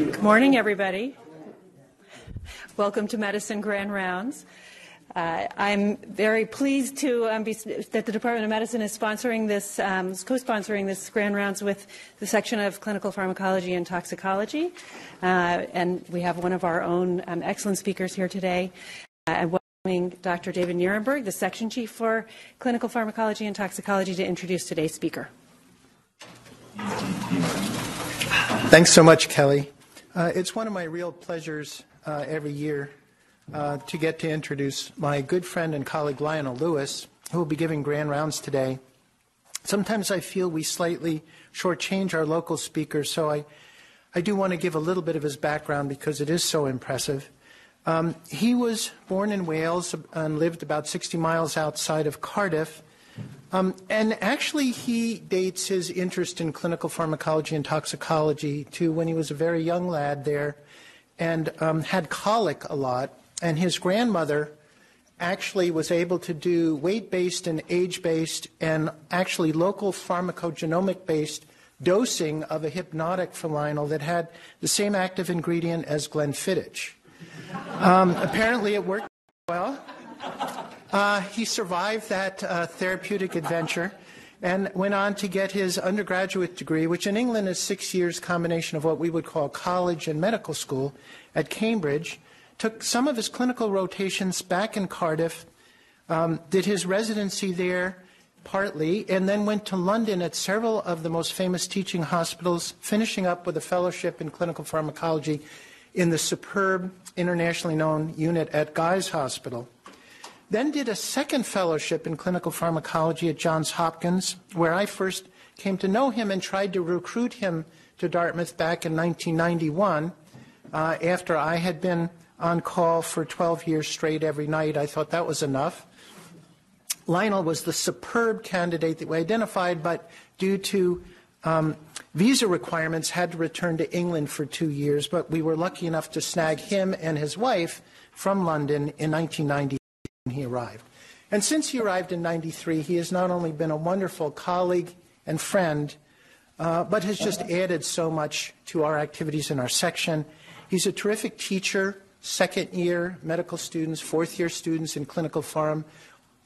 Good morning, everybody. Welcome to Medicine Grand Rounds. Uh, I'm very pleased to um, be, that the Department of Medicine is sponsoring this, um, co-sponsoring this Grand Rounds with the section of clinical pharmacology and toxicology. Uh, and we have one of our own um, excellent speakers here today. Uh, welcoming Dr. David Nierenberg, the section chief for clinical pharmacology and toxicology, to introduce today's speaker. Thanks so much, Kelly. Uh, it's one of my real pleasures uh, every year uh, to get to introduce my good friend and colleague Lionel Lewis, who will be giving grand rounds today. Sometimes I feel we slightly shortchange our local speakers, so I, I do want to give a little bit of his background because it is so impressive. Um, he was born in Wales and lived about 60 miles outside of Cardiff. Um, and actually, he dates his interest in clinical pharmacology and toxicology to when he was a very young lad there and um, had colic a lot. And his grandmother actually was able to do weight based and age based and actually local pharmacogenomic based dosing of a hypnotic Lionel that had the same active ingredient as Glenfiddich. Um, apparently, it worked well. Uh, he survived that uh, therapeutic adventure and went on to get his undergraduate degree, which in England is six years combination of what we would call college and medical school at Cambridge. Took some of his clinical rotations back in Cardiff, um, did his residency there partly, and then went to London at several of the most famous teaching hospitals, finishing up with a fellowship in clinical pharmacology in the superb, internationally known unit at Guy's Hospital. Then did a second fellowship in clinical pharmacology at Johns Hopkins, where I first came to know him and tried to recruit him to Dartmouth back in 1991 uh, after I had been on call for 12 years straight every night. I thought that was enough. Lionel was the superb candidate that we identified, but due to um, visa requirements, had to return to England for two years. But we were lucky enough to snag him and his wife from London in 1990 when he arrived. And since he arrived in 93, he has not only been a wonderful colleague and friend, uh, but has just added so much to our activities in our section. He's a terrific teacher, second year medical students, fourth year students in clinical pharm,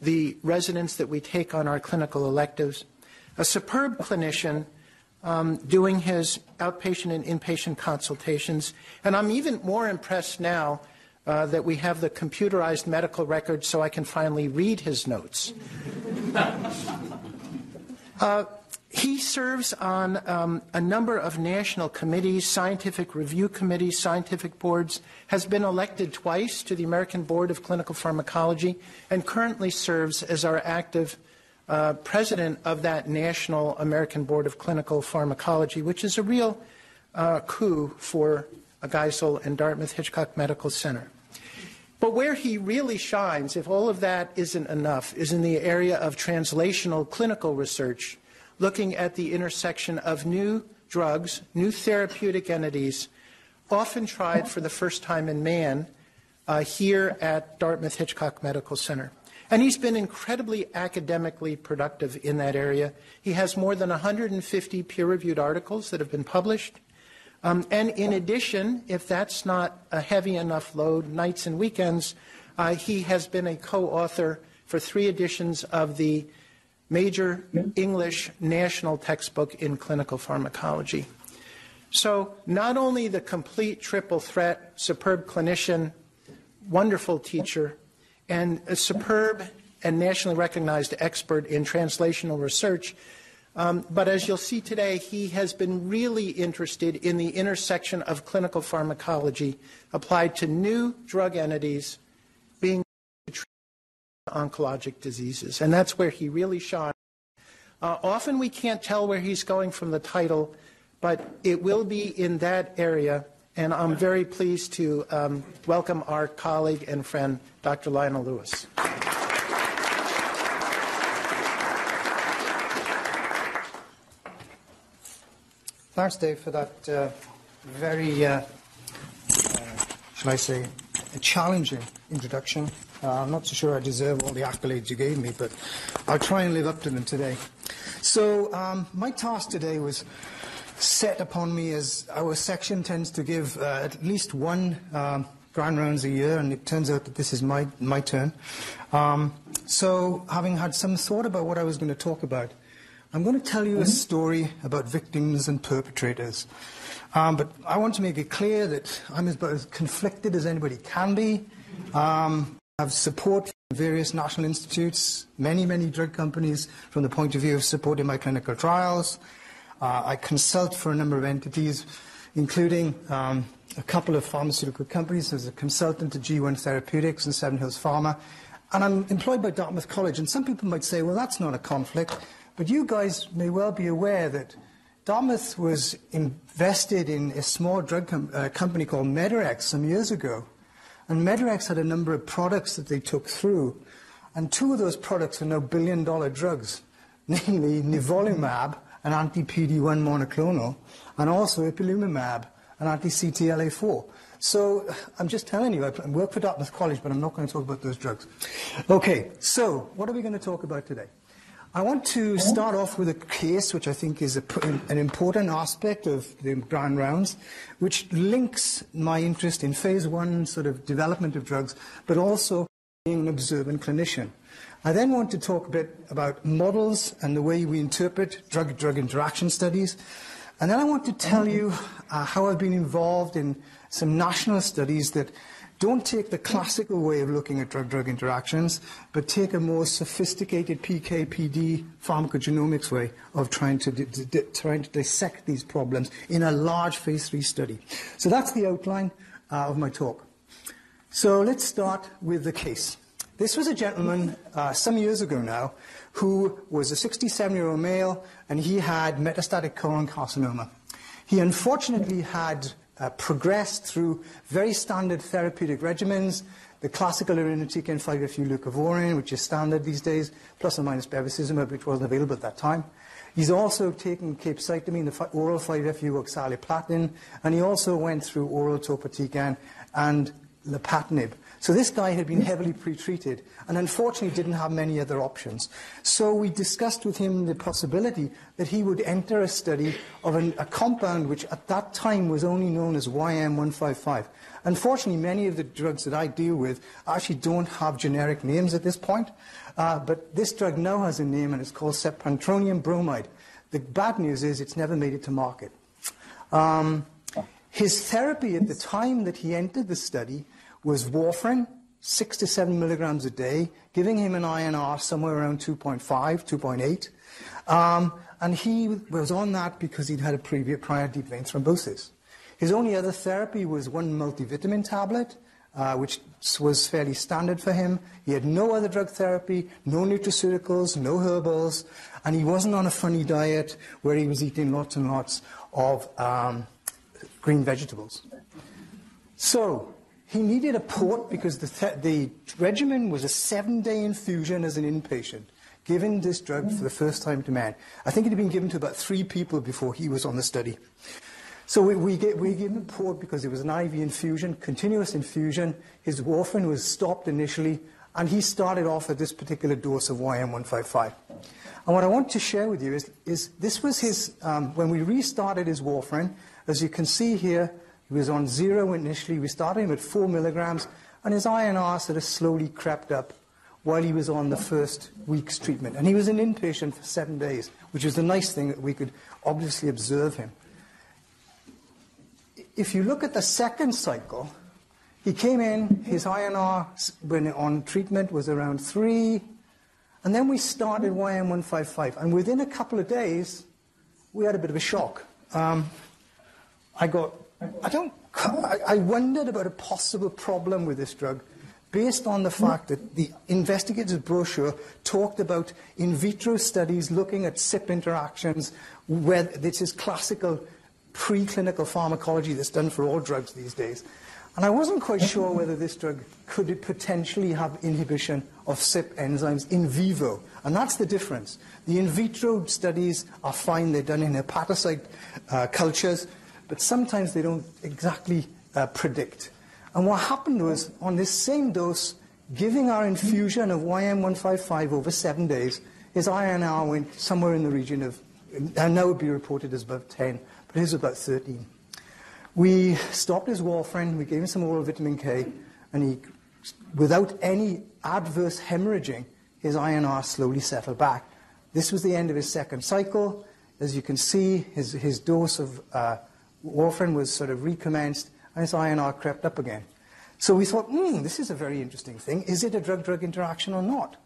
the residents that we take on our clinical electives, a superb clinician um, doing his outpatient and inpatient consultations. And I'm even more impressed now uh, that we have the computerized medical record so I can finally read his notes. uh, he serves on um, a number of national committees, scientific review committees, scientific boards, has been elected twice to the American Board of Clinical Pharmacology, and currently serves as our active uh, president of that National American Board of Clinical Pharmacology, which is a real uh, coup for Geisel and Dartmouth Hitchcock Medical Center. But where he really shines, if all of that isn't enough, is in the area of translational clinical research, looking at the intersection of new drugs, new therapeutic entities, often tried for the first time in man uh, here at Dartmouth Hitchcock Medical Center. And he's been incredibly academically productive in that area. He has more than 150 peer reviewed articles that have been published. Um, and in addition, if that's not a heavy enough load, nights and weekends, uh, he has been a co author for three editions of the major English national textbook in clinical pharmacology. So, not only the complete triple threat, superb clinician, wonderful teacher, and a superb and nationally recognized expert in translational research, um, but as you'll see today, he has been really interested in the intersection of clinical pharmacology applied to new drug entities being treated oncologic diseases. And that's where he really shines. Uh, often we can't tell where he's going from the title, but it will be in that area. And I'm very pleased to um, welcome our colleague and friend, Dr. Lionel Lewis. Thanks, Dave, for that uh, very, uh, uh, shall I say, challenging introduction. Uh, I'm not so sure I deserve all the accolades you gave me, but I'll try and live up to them today. So, um, my task today was set upon me as our section tends to give uh, at least one um, grand rounds a year, and it turns out that this is my, my turn. Um, so, having had some thought about what I was going to talk about, I'm going to tell you a story about victims and perpetrators. Um, but I want to make it clear that I'm as, as conflicted as anybody can be. Um, I have support from various national institutes, many, many drug companies from the point of view of supporting my clinical trials. Uh, I consult for a number of entities, including um, a couple of pharmaceutical companies as a consultant to G1 Therapeutics and Seven Hills Pharma. And I'm employed by Dartmouth College. And some people might say, well, that's not a conflict. But you guys may well be aware that Dartmouth was invested in a small drug com- uh, company called Medarex some years ago. And Medarex had a number of products that they took through. And two of those products are now billion dollar drugs, namely nivolumab, an anti PD1 monoclonal, and also ipilimumab, an anti CTLA4. So I'm just telling you, I work for Dartmouth College, but I'm not going to talk about those drugs. Okay, so what are we going to talk about today? I want to start off with a case which I think is a, an important aspect of the grand rounds, which links my interest in phase one sort of development of drugs, but also being an observant clinician. I then want to talk a bit about models and the way we interpret drug-drug interaction studies. And then I want to tell you uh, how I've been involved in some national studies that don't take the classical way of looking at drug-drug interactions, but take a more sophisticated PK/PD pharmacogenomics way of trying to, trying to dissect these problems in a large phase three study. So that's the outline uh, of my talk. So let's start with the case. This was a gentleman uh, some years ago now who was a 67 year old male and he had metastatic colon carcinoma. He unfortunately had uh, progressed through very standard therapeutic regimens, the classical irinotecan 5-FU leucovorin, which is standard these days, plus or minus bevacizumab, which wasn't available at that time. He's also taken capecitabine, the oral 5-FU oxaliplatin, and he also went through oral topotecan and lapatinib. So this guy had been heavily pretreated and unfortunately didn't have many other options. So we discussed with him the possibility that he would enter a study of an, a compound which at that time was only known as YM155. Unfortunately, many of the drugs that I deal with actually don't have generic names at this point, uh, but this drug now has a name and it's called sepantronium bromide. The bad news is it's never made it to market. Um, his therapy at the time that he entered the study was warfarin, six to seven milligrams a day, giving him an INR somewhere around 2.5, 2.8. Um, and he was on that because he'd had a previous prior deep vein thrombosis. His only other therapy was one multivitamin tablet, uh, which was fairly standard for him. He had no other drug therapy, no nutraceuticals, no herbals, and he wasn't on a funny diet where he was eating lots and lots of um, green vegetables. So, he needed a port because the, th- the regimen was a seven day infusion as an inpatient, giving this drug for the first time to man. I think it had been given to about three people before he was on the study. So we, we, get, we gave him a port because it was an IV infusion, continuous infusion. His warfarin was stopped initially, and he started off at this particular dose of YM155. And what I want to share with you is, is this was his, um, when we restarted his warfarin, as you can see here, he was on zero initially. We started him at four milligrams, and his INR sort of slowly crept up while he was on the first week's treatment. And he was an inpatient for seven days, which was the nice thing that we could obviously observe him. If you look at the second cycle, he came in, his INR when on treatment was around three, and then we started YM155. And within a couple of days, we had a bit of a shock. Um, I got I don't. I wondered about a possible problem with this drug based on the fact that the investigator's brochure talked about in vitro studies looking at CYP interactions, where this is classical preclinical pharmacology that's done for all drugs these days. And I wasn't quite sure whether this drug could potentially have inhibition of CYP enzymes in vivo. And that's the difference. The in vitro studies are fine, they're done in hepatocyte uh, cultures but sometimes they don't exactly uh, predict. And what happened was, on this same dose, giving our infusion of YM155 over seven days, his INR went somewhere in the region of, and now it would be reported as above 10, but his was about 13. We stopped his warfarin, we gave him some oral vitamin K, and he, without any adverse hemorrhaging, his INR slowly settled back. This was the end of his second cycle. As you can see, his, his dose of uh, warfarin was sort of recommenced, and his INR crept up again. So we thought, hmm, this is a very interesting thing. Is it a drug-drug interaction or not?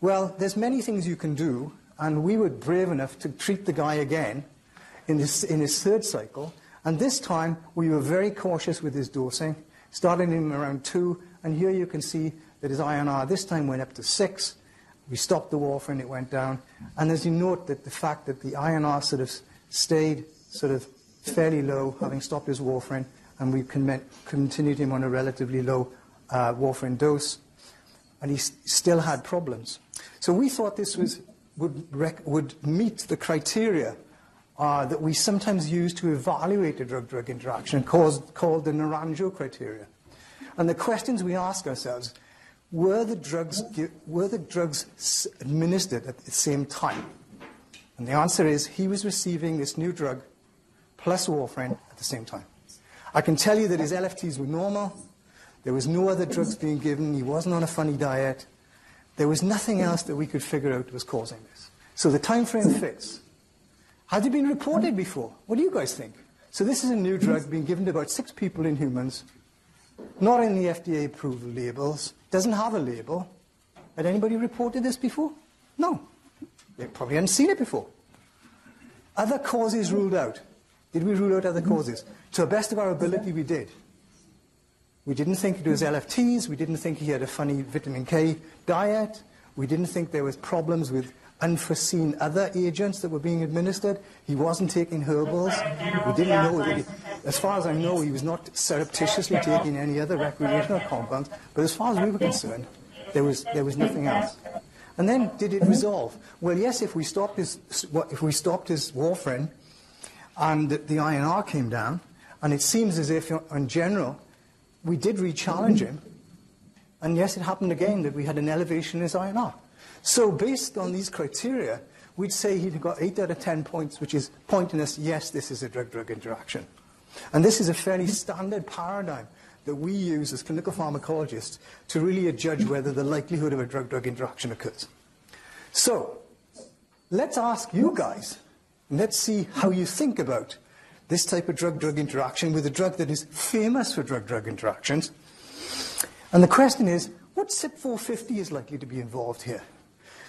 Well, there's many things you can do, and we were brave enough to treat the guy again in his, in his third cycle, and this time we were very cautious with his dosing, starting him around two, and here you can see that his INR this time went up to six. We stopped the warfarin, it went down, and as you note that the fact that the INR sort of stayed sort of fairly low, having stopped his warfarin, and we continued him on a relatively low uh, warfarin dose, and he still had problems. So we thought this was, would, would meet the criteria uh, that we sometimes use to evaluate a drug-drug interaction called, called the Naranjo criteria. And the questions we ask ourselves, were the drugs, were the drugs administered at the same time? And the answer is he was receiving this new drug plus warfarin at the same time. I can tell you that his LFTs were normal. There was no other drugs being given. He wasn't on a funny diet. There was nothing else that we could figure out was causing this. So the time frame fits. Had it been reported before? What do you guys think? So this is a new drug being given to about six people in humans, not in the FDA approved labels, doesn't have a label. Had anybody reported this before? No. They probably hadn't seen it before. Other causes ruled out. Did we rule out other mm-hmm. causes? To the best of our ability, we did. We didn't think it was LFTs. We didn't think he had a funny vitamin K diet. We didn't think there was problems with unforeseen other agents that were being administered. He wasn't taking herbals. We didn't know that he, as far as I know, he was not surreptitiously taking any other recreational compounds. But as far as we were concerned, there was, there was nothing else. And then did it resolve? Well, yes, if we stopped his, if we stopped his warfarin and the INR came down, and it seems as if, in general, we did re-challenge him. And yes, it happened again that we had an elevation in his INR. So based on these criteria, we'd say he'd got 8 out of 10 points, which is pointing us, yes, this is a drug-drug interaction. And this is a fairly standard paradigm that we use as clinical pharmacologists to really judge whether the likelihood of a drug-drug interaction occurs. So, let's ask you guys, let's see how you think about this type of drug-drug interaction with a drug that is famous for drug-drug interactions. And the question is, what CYP450 is likely to be involved here?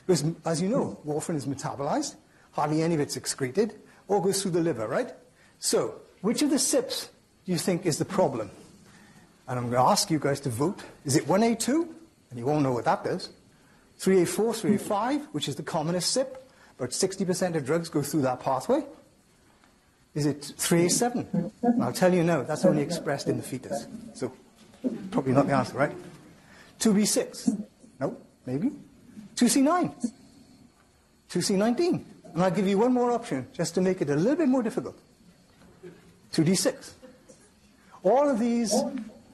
Because, as you know, warfarin is metabolized, hardly any of it's excreted, or goes through the liver, right? So, which of the CYPs do you think is the problem? And I'm going to ask you guys to vote. Is it 1A2? And you won't know what that is. 3A4, 3A5, which is the commonest CYP. About 60% of drugs go through that pathway. Is it 3A7? I'll tell you no, that's only expressed in the fetus. So probably not the answer, right? 2B6? No, maybe. 2C9? 2C19? And I'll give you one more option just to make it a little bit more difficult. 2D6. All of these,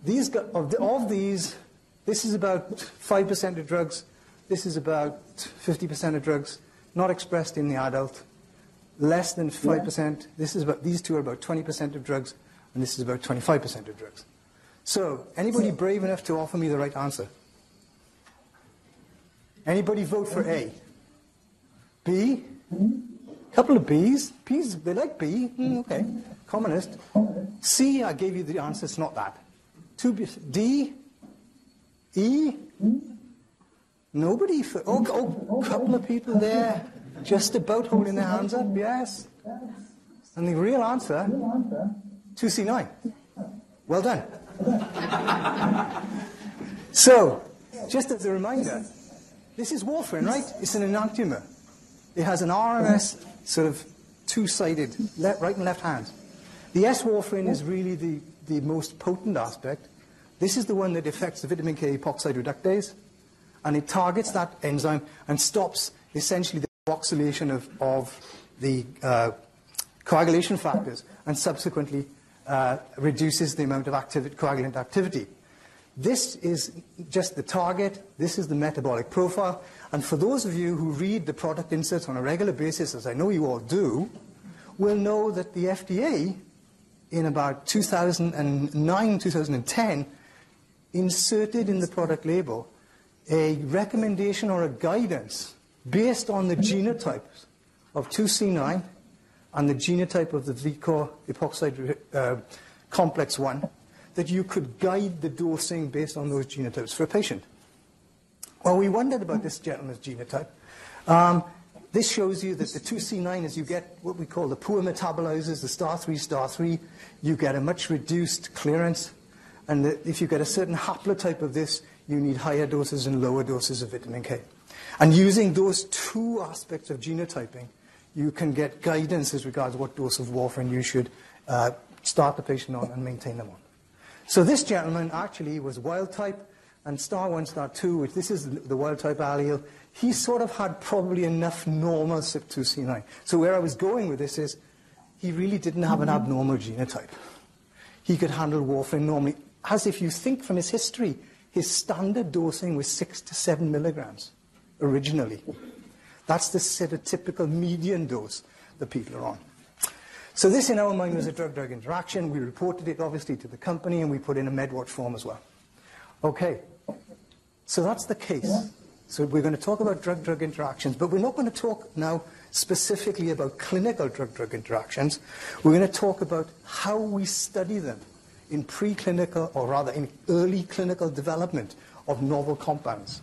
these of, the, of these, this is about 5% of drugs, this is about 50% of drugs, not expressed in the adult less than 5%. This is about, these two are about 20% of drugs, and this is about 25% of drugs. So, anybody brave enough to offer me the right answer? Anybody vote for A? Mm-hmm. B? Mm-hmm. Couple of B's. B's, they like B. Mm, okay. Communist. C, I gave you the answer. It's not that. Two B. D? E? Mm-hmm. Nobody. For, oh, oh, couple of people there. Just about holding their hands up, yes. And the real answer, 2C9. Well done. so, just as a reminder, this is warfarin, right? It's an enantiomer. It has an RMS sort of two-sided, right and left hand. The S-warfarin is really the, the most potent aspect. This is the one that affects the vitamin K epoxide reductase, and it targets that enzyme and stops essentially oxalation of, of the uh, coagulation factors and subsequently uh, reduces the amount of activity, coagulant activity. This is just the target. This is the metabolic profile. And for those of you who read the product inserts on a regular basis, as I know you all do, will know that the FDA, in about 2009, 2010, inserted in the product label a recommendation or a guidance based on the genotypes of 2C9 and the genotype of the VKOR epoxide uh, complex 1 that you could guide the dosing based on those genotypes for a patient. Well, we wondered about this gentleman's genotype. Um, this shows you that the 2C9, as you get what we call the poor metabolizers, the star 3, star 3, you get a much reduced clearance. And if you get a certain haplotype of this, you need higher doses and lower doses of vitamin K. And using those two aspects of genotyping, you can get guidance as regards what dose of warfarin you should uh, start the patient on and maintain them on. So this gentleman actually was wild type, and star 1, star 2, which this is the wild type allele, he sort of had probably enough normal CYP2C9. So where I was going with this is he really didn't have an abnormal genotype. He could handle warfarin normally. As if you think from his history, his standard dosing was 6 to 7 milligrams originally. That's the typical median dose that people are on. So this, in our mind, was a drug-drug interaction. We reported it, obviously, to the company, and we put in a MedWatch form as well. Okay, so that's the case. So we're going to talk about drug-drug interactions, but we're not going to talk now specifically about clinical drug-drug interactions. We're going to talk about how we study them in preclinical, or rather in early clinical development of novel compounds.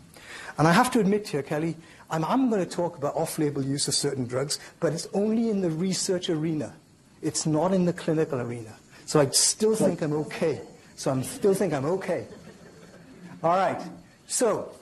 And I have to admit here, Kelly, I'm, I'm going to talk about off-label use of certain drugs, but it's only in the research arena. It's not in the clinical arena. So I still think I'm okay. So I still think I'm okay. All right. So,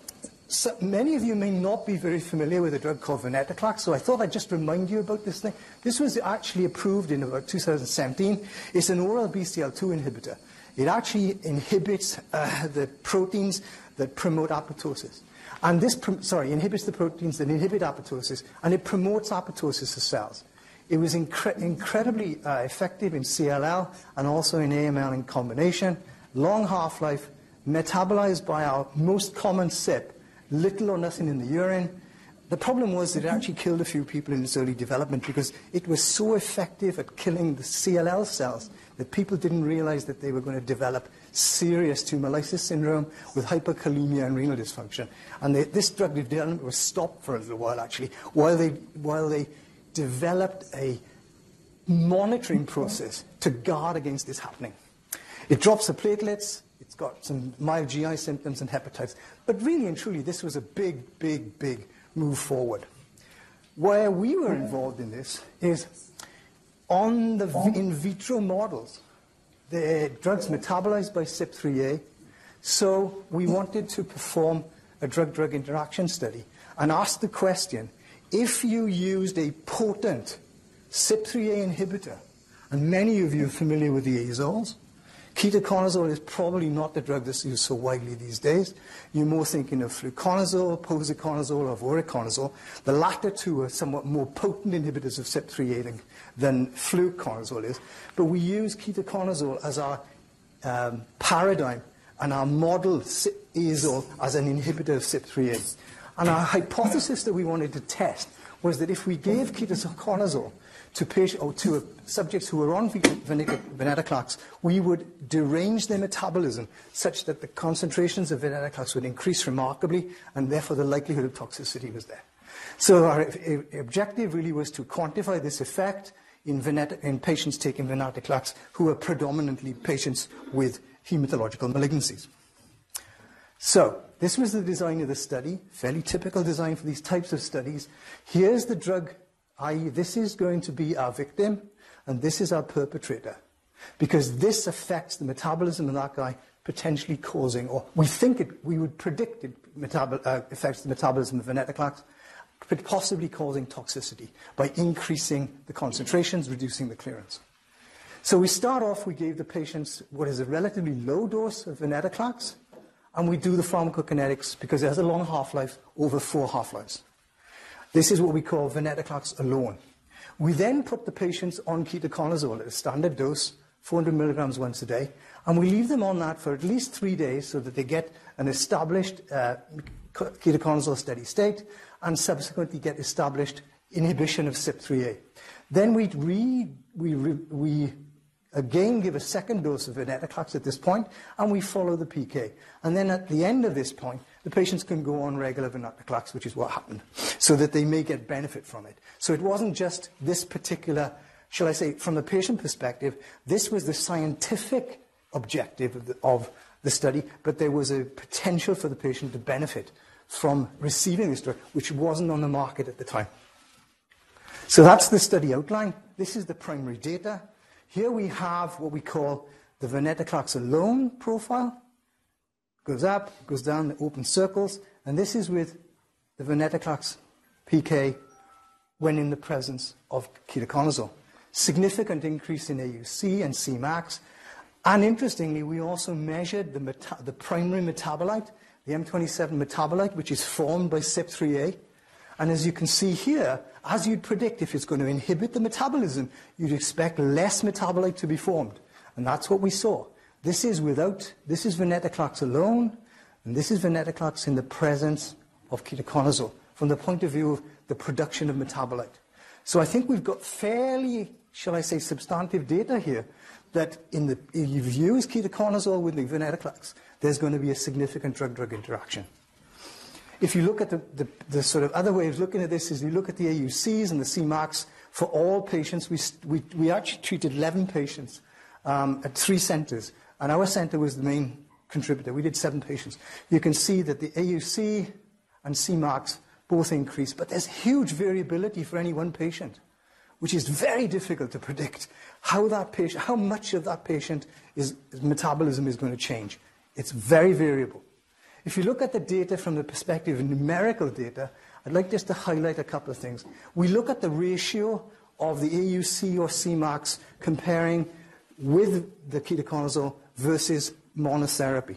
so, many of you may not be very familiar with a drug called venetoclax, so I thought I'd just remind you about this thing. This was actually approved in about 2017. It's an oral BCL2 inhibitor. It actually inhibits uh, the proteins that promote apoptosis. And this, sorry, inhibits the proteins that inhibit apoptosis, and it promotes apoptosis of cells. It was incre incredibly uh, effective in CLL and also in AML in combination. Long half-life, metabolized by our most common CYP, little or nothing in the urine. The problem was that it actually killed a few people in its early development because it was so effective at killing the CLL cells that people didn't realize that they were going to develop serious tumor lysis syndrome with hyperkalemia and renal dysfunction. And they, this drug development was stopped for a little while, actually, while they, while they developed a monitoring process to guard against this happening. It drops the platelets, it's got some mild GI symptoms and hepatitis. But really and truly, this was a big, big, big move forward. Where we were involved in this is on the in vitro models, the drug's metabolized by CYP3A, so we wanted to perform a drug-drug interaction study and ask the question, if you used a potent CYP3A inhibitor, and many of you are familiar with the azoles, Ketoconazole is probably not the drug that's used so widely these days. You're more thinking of fluconazole, posaconazole, or voriconazole. The latter two are somewhat more potent inhibitors of CYP3A than fluconazole is. But we use ketoconazole as our um, paradigm and our model azole as an inhibitor of CYP3A. And our hypothesis that we wanted to test was that if we gave ketoconazole to, patient, or to subjects who were on venetoclax, we would derange their metabolism such that the concentrations of venetoclax would increase remarkably, and therefore the likelihood of toxicity was there. So our objective really was to quantify this effect in, in patients taking venetoclax who were predominantly patients with hematological malignancies. So, this was the design of the study, fairly typical design for these types of studies. Here's the drug i.e., this is going to be our victim and this is our perpetrator. Because this affects the metabolism of that guy, potentially causing, or we think it, we would predict it metabol- uh, affects the metabolism of venetoclax, but possibly causing toxicity by increasing the concentrations, reducing the clearance. So we start off, we gave the patients what is a relatively low dose of venetoclax, and we do the pharmacokinetics because it has a long half-life over four half-lives. This is what we call venetoclax alone. We then put the patients on ketoconazole at a standard dose, 400 milligrams once a day, and we leave them on that for at least three days so that they get an established uh, ketoconazole steady state and subsequently get established inhibition of CYP3A. Then we re, we, re, we again give a second dose of venetoclax at this point, and we follow the PK. And then at the end of this point, the patients can go on regular venetoclax, which is what happened, so that they may get benefit from it. So it wasn't just this particular, shall I say, from the patient perspective, this was the scientific objective of the, of the study, but there was a potential for the patient to benefit from receiving this drug, which wasn't on the market at the time. So that's the study outline. This is the primary data. Here we have what we call the venetoclax alone profile. Goes up, goes down, the open circles, and this is with the venetoclax PK when in the presence of ketoconazole. Significant increase in AUC and Cmax. And interestingly, we also measured the, meta- the primary metabolite, the M27 metabolite, which is formed by CYP3A. And as you can see here, as you'd predict, if it's going to inhibit the metabolism, you'd expect less metabolite to be formed. And that's what we saw. This is without, this is venetoclax alone, and this is venetoclax in the presence of ketoconazole from the point of view of the production of metabolite. So I think we've got fairly, shall I say, substantive data here that in the, if you use ketoconazole with the venetoclax, there's going to be a significant drug-drug interaction. If you look at the, the, the, sort of other way of looking at this is you look at the AUCs and the Cmax for all patients. We, we, we actually treated 11 patients um, at three centers, and our center was the main contributor. We did seven patients. You can see that the AUC and Cmax both increase, but there's huge variability for any one patient, which is very difficult to predict how that patient, how much of that patient is, metabolism is going to change. It's very variable. If you look at the data from the perspective of numerical data, I'd like just to highlight a couple of things. We look at the ratio of the AUC or Cmax comparing with the ketoconazole versus monotherapy,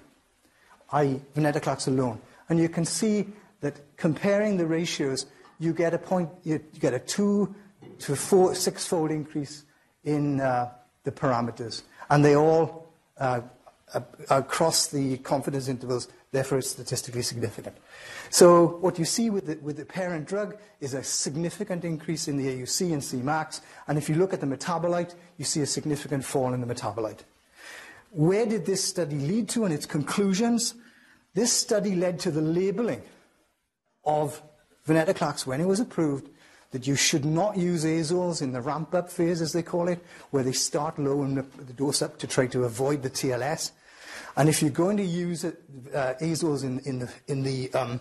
i.e. venetoclax alone. And you can see that comparing the ratios, you get a point, you get a two to four, six-fold increase in uh, the parameters. And they all, uh, across the confidence intervals, Therefore, it's statistically significant. So what you see with the, with the parent drug is a significant increase in the AUC and Cmax. And if you look at the metabolite, you see a significant fall in the metabolite. Where did this study lead to and its conclusions? This study led to the labeling of venetoclax when it was approved that you should not use azoles in the ramp-up phase, as they call it, where they start low and the dose up to try to avoid the TLS. And if you're going to use uh, azoles in, in the, in the um,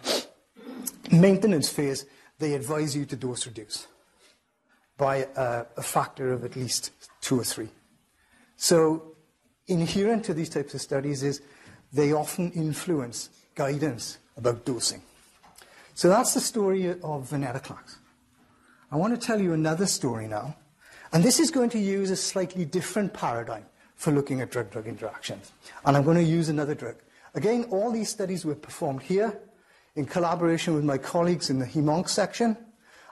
maintenance phase, they advise you to dose reduce by a, a factor of at least two or three. So inherent to these types of studies is they often influence guidance about dosing. So that's the story of venetoclax. I want to tell you another story now. And this is going to use a slightly different paradigm for looking at drug-drug interactions. And I'm going to use another drug. Again, all these studies were performed here in collaboration with my colleagues in the HemOnc section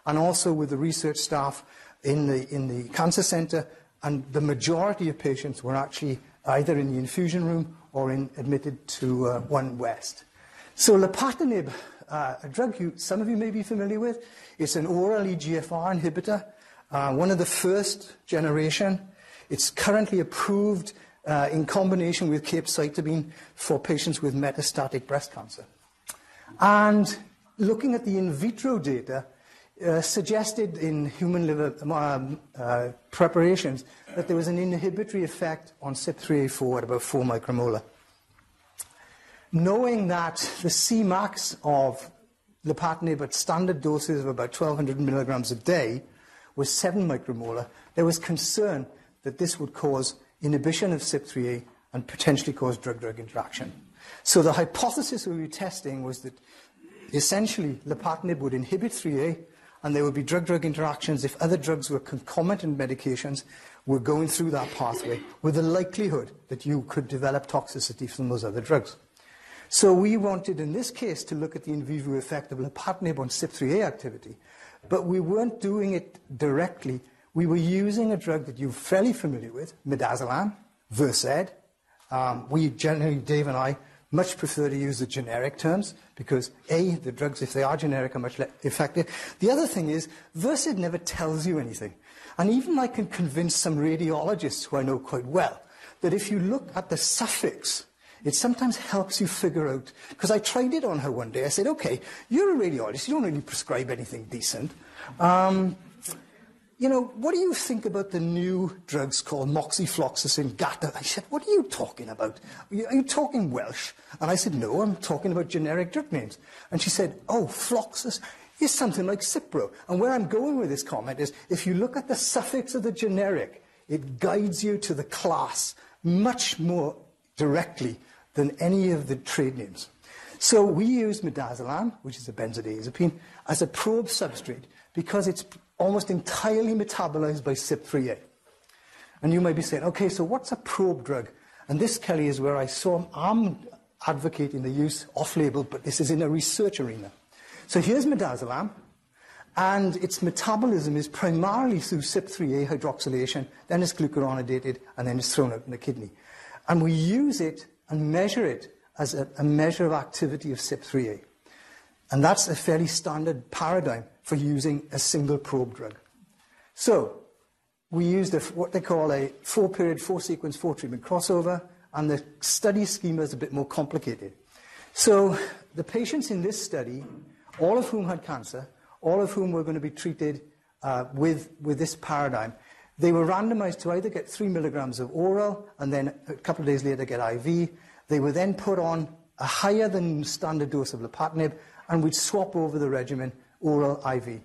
and also with the research staff in the, in the cancer center. And the majority of patients were actually either in the infusion room or in, admitted to uh, One West. So lapatinib, uh, a drug you, some of you may be familiar with, it's an oral EGFR inhibitor, uh, one of the first generation. It's currently approved uh, in combination with capecitabine for patients with metastatic breast cancer. And looking at the in vitro data, uh, suggested in human liver um, uh, preparations that there was an inhibitory effect on CYP3A4 at about 4 micromolar. Knowing that the Cmax of lapatinib at standard doses of about 1,200 milligrams a day was 7 micromolar, there was concern that this would cause inhibition of CYP3A and potentially cause drug-drug interaction. So the hypothesis we were testing was that essentially lapatinib would inhibit 3A and there would be drug-drug interactions if other drugs were concomitant medications were going through that pathway with the likelihood that you could develop toxicity from those other drugs. So we wanted in this case to look at the in vivo effect of lapatinib on CYP3A activity, but we weren't doing it directly we were using a drug that you're fairly familiar with, midazolam, Versed. Um, we generally, Dave and I, much prefer to use the generic terms because A, the drugs, if they are generic, are much less effective. The other thing is, Versed never tells you anything. And even I can convince some radiologists who I know quite well that if you look at the suffix, it sometimes helps you figure out. Because I tried it on her one day. I said, okay, you're a radiologist, you don't really prescribe anything decent. Um, you know, what do you think about the new drugs called moxifloxacin, Gata? I said, what are you talking about? Are you talking Welsh? And I said, no, I'm talking about generic drug names. And she said, oh, floxus is something like Cipro. And where I'm going with this comment is, if you look at the suffix of the generic, it guides you to the class much more directly than any of the trade names. So we use midazolam, which is a benzodiazepine, as a probe substrate because it's almost entirely metabolized by CYP3A. And you might be saying, okay, so what's a probe drug? And this, Kelly, is where I saw, I'm advocating the use off-label, but this is in a research arena. So here's midazolam, and its metabolism is primarily through CYP3A hydroxylation, then it's glucuronidated, and then it's thrown out in the kidney. And we use it and measure it as a, a measure of activity of CYP3A. And that's a fairly standard paradigm for using a single probe drug. So, we used what they call a four period, four sequence, four treatment crossover, and the study schema is a bit more complicated. So, the patients in this study, all of whom had cancer, all of whom were going to be treated uh, with, with this paradigm, they were randomized to either get three milligrams of oral and then a couple of days later get IV. They were then put on a higher than standard dose of lapatinib and we'd swap over the regimen oral IV.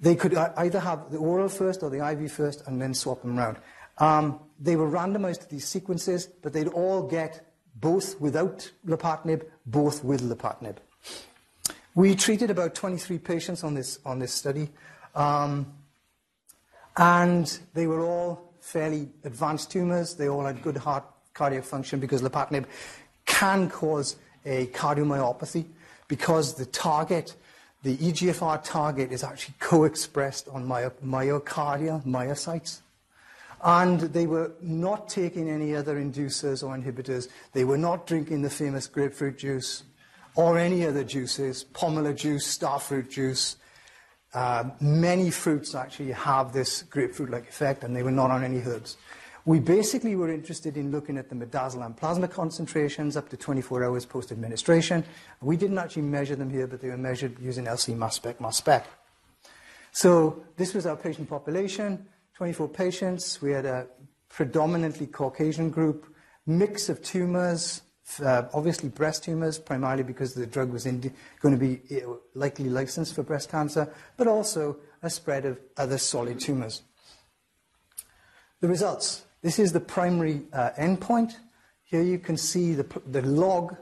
They could either have the oral first or the IV first and then swap them around. Um, they were randomized to these sequences, but they'd all get both without lapatinib, both with lapatinib. We treated about 23 patients on this, on this study. Um, and they were all fairly advanced tumors. They all had good heart cardiac function because lapatinib can cause a cardiomyopathy because the target, the EGFR target, is actually co-expressed on my, myocardial myocytes. And they were not taking any other inducers or inhibitors. They were not drinking the famous grapefruit juice or any other juices, pomelo juice, starfruit juice, uh, many fruits actually have this grapefruit-like effect, and they were not on any herbs. We basically were interested in looking at the midazolam plasma concentrations up to 24 hours post-administration. We didn't actually measure them here, but they were measured using LC mass spec, mass spec. So this was our patient population, 24 patients. We had a predominantly Caucasian group, mix of tumors, uh, obviously, breast tumors, primarily because the drug was going to be uh, likely licensed for breast cancer, but also a spread of other solid tumors. The results. This is the primary uh, endpoint. Here you can see the, the log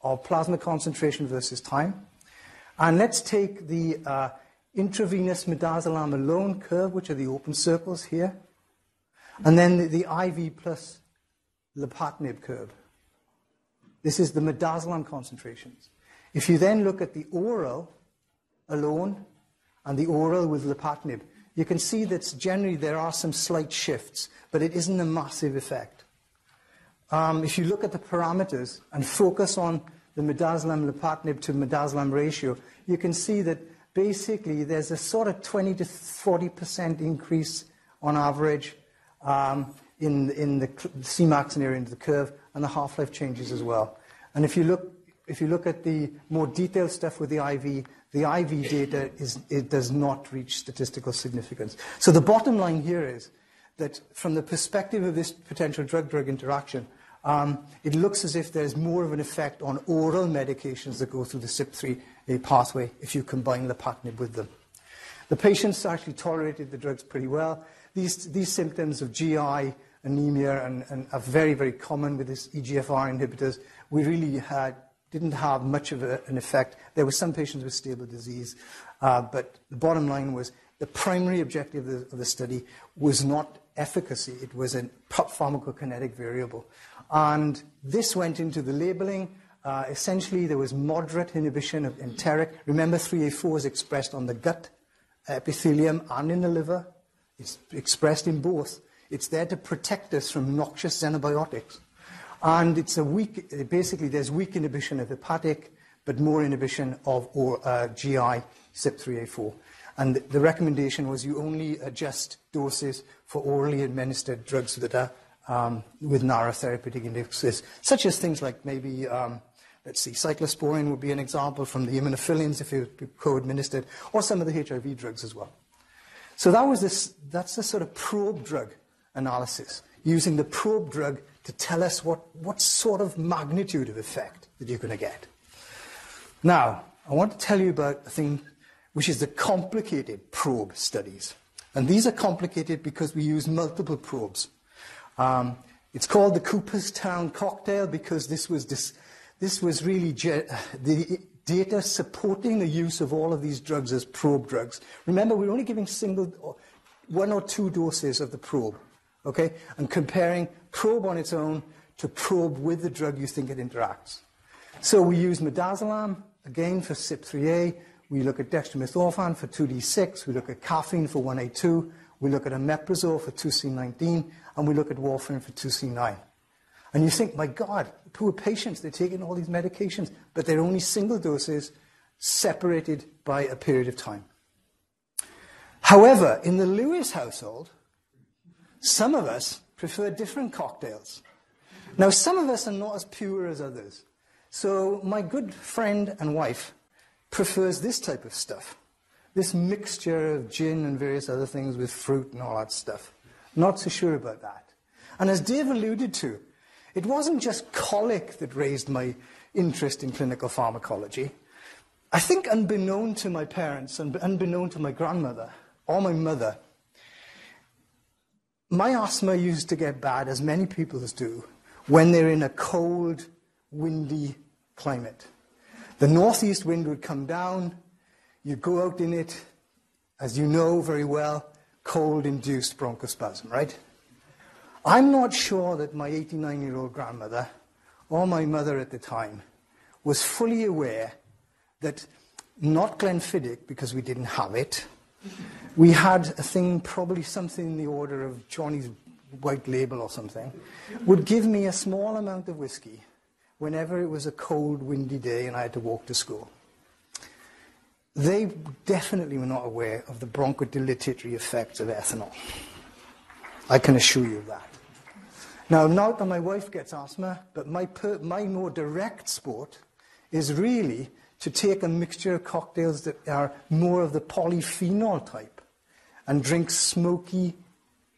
of plasma concentration versus time. And let's take the uh, intravenous midazolam alone curve, which are the open circles here, and then the, the IV plus lapatinib curve. This is the midazolam concentrations. If you then look at the oral alone and the oral with lapatinib, you can see that generally there are some slight shifts, but it isn't a massive effect. Um, if you look at the parameters and focus on the midazolam lapatinib to midazolam ratio, you can see that basically there's a sort of 20 to 40% increase on average um, in, in the Cmax and area under the curve, and the half-life changes as well. And if you look, if you look at the more detailed stuff with the IV, the IV data is, it does not reach statistical significance. So the bottom line here is that from the perspective of this potential drug-drug interaction, um, it looks as if there's more of an effect on oral medications that go through the CYP3A pathway if you combine lapatinib with them. The patients actually tolerated the drugs pretty well. These, these symptoms of GI anemia and, and are very, very common with these EGFR inhibitors. We really had, didn't have much of a, an effect. There were some patients with stable disease, uh, but the bottom line was the primary objective of the, of the study was not efficacy, it was a pharmacokinetic variable. And this went into the labeling. Uh, essentially, there was moderate inhibition of enteric. Remember, 3A4 is expressed on the gut epithelium and in the liver. It's expressed in both. It's there to protect us from noxious xenobiotics. And it's a weak, basically, there's weak inhibition of hepatic, but more inhibition of or, uh, GI CYP3A4. And the, recommendation was you only adjust doses for orally administered drugs that are um, with narrow therapeutic indexes, such as things like maybe, um, let's see, cyclosporine would be an example from the immunophilins if it were co-administered, or some of the HIV drugs as well. So that was this, that's the sort of probe drug analysis, using the probe drug to tell us what, what sort of magnitude of effect that you're going to get. Now, I want to tell you about a thing which is the complicated probe studies. And these are complicated because we use multiple probes. Um, it's called the Cooperstown cocktail because this was, this, this was really the data supporting the use of all of these drugs as probe drugs. Remember, we're only giving single, one or two doses of the probe, okay? And comparing probe on its own to probe with the drug you think it interacts. So we use midazolam, again for CYP3A. We look at dextromethorphan for 2D6. We look at caffeine for 1A2. We look at omeprazole for 2C19. And we look at warfarin for 2C9. And you think, my God, poor patients, they're taking all these medications, but they're only single doses separated by a period of time. However, in the Lewis household, some of us prefer different cocktails. Now, some of us are not as pure as others. So, my good friend and wife prefers this type of stuff this mixture of gin and various other things with fruit and all that stuff. Not so sure about that. And as Dave alluded to, it wasn't just colic that raised my interest in clinical pharmacology. I think, unbeknown to my parents and unbeknown to my grandmother or my mother, my asthma used to get bad, as many people's do, when they're in a cold, windy climate. The northeast wind would come down, you go out in it, as you know very well, cold induced bronchospasm, right? I'm not sure that my 89 year old grandmother or my mother at the time was fully aware that not Glenfiddich, because we didn't have it, we had a thing, probably something in the order of Johnny's white label or something, would give me a small amount of whiskey whenever it was a cold, windy day and I had to walk to school. They definitely were not aware of the bronchodilatory effects of ethanol. I can assure you of that. Now, not that my wife gets asthma, but my, per, my more direct sport is really to take a mixture of cocktails that are more of the polyphenol type and drink smoky,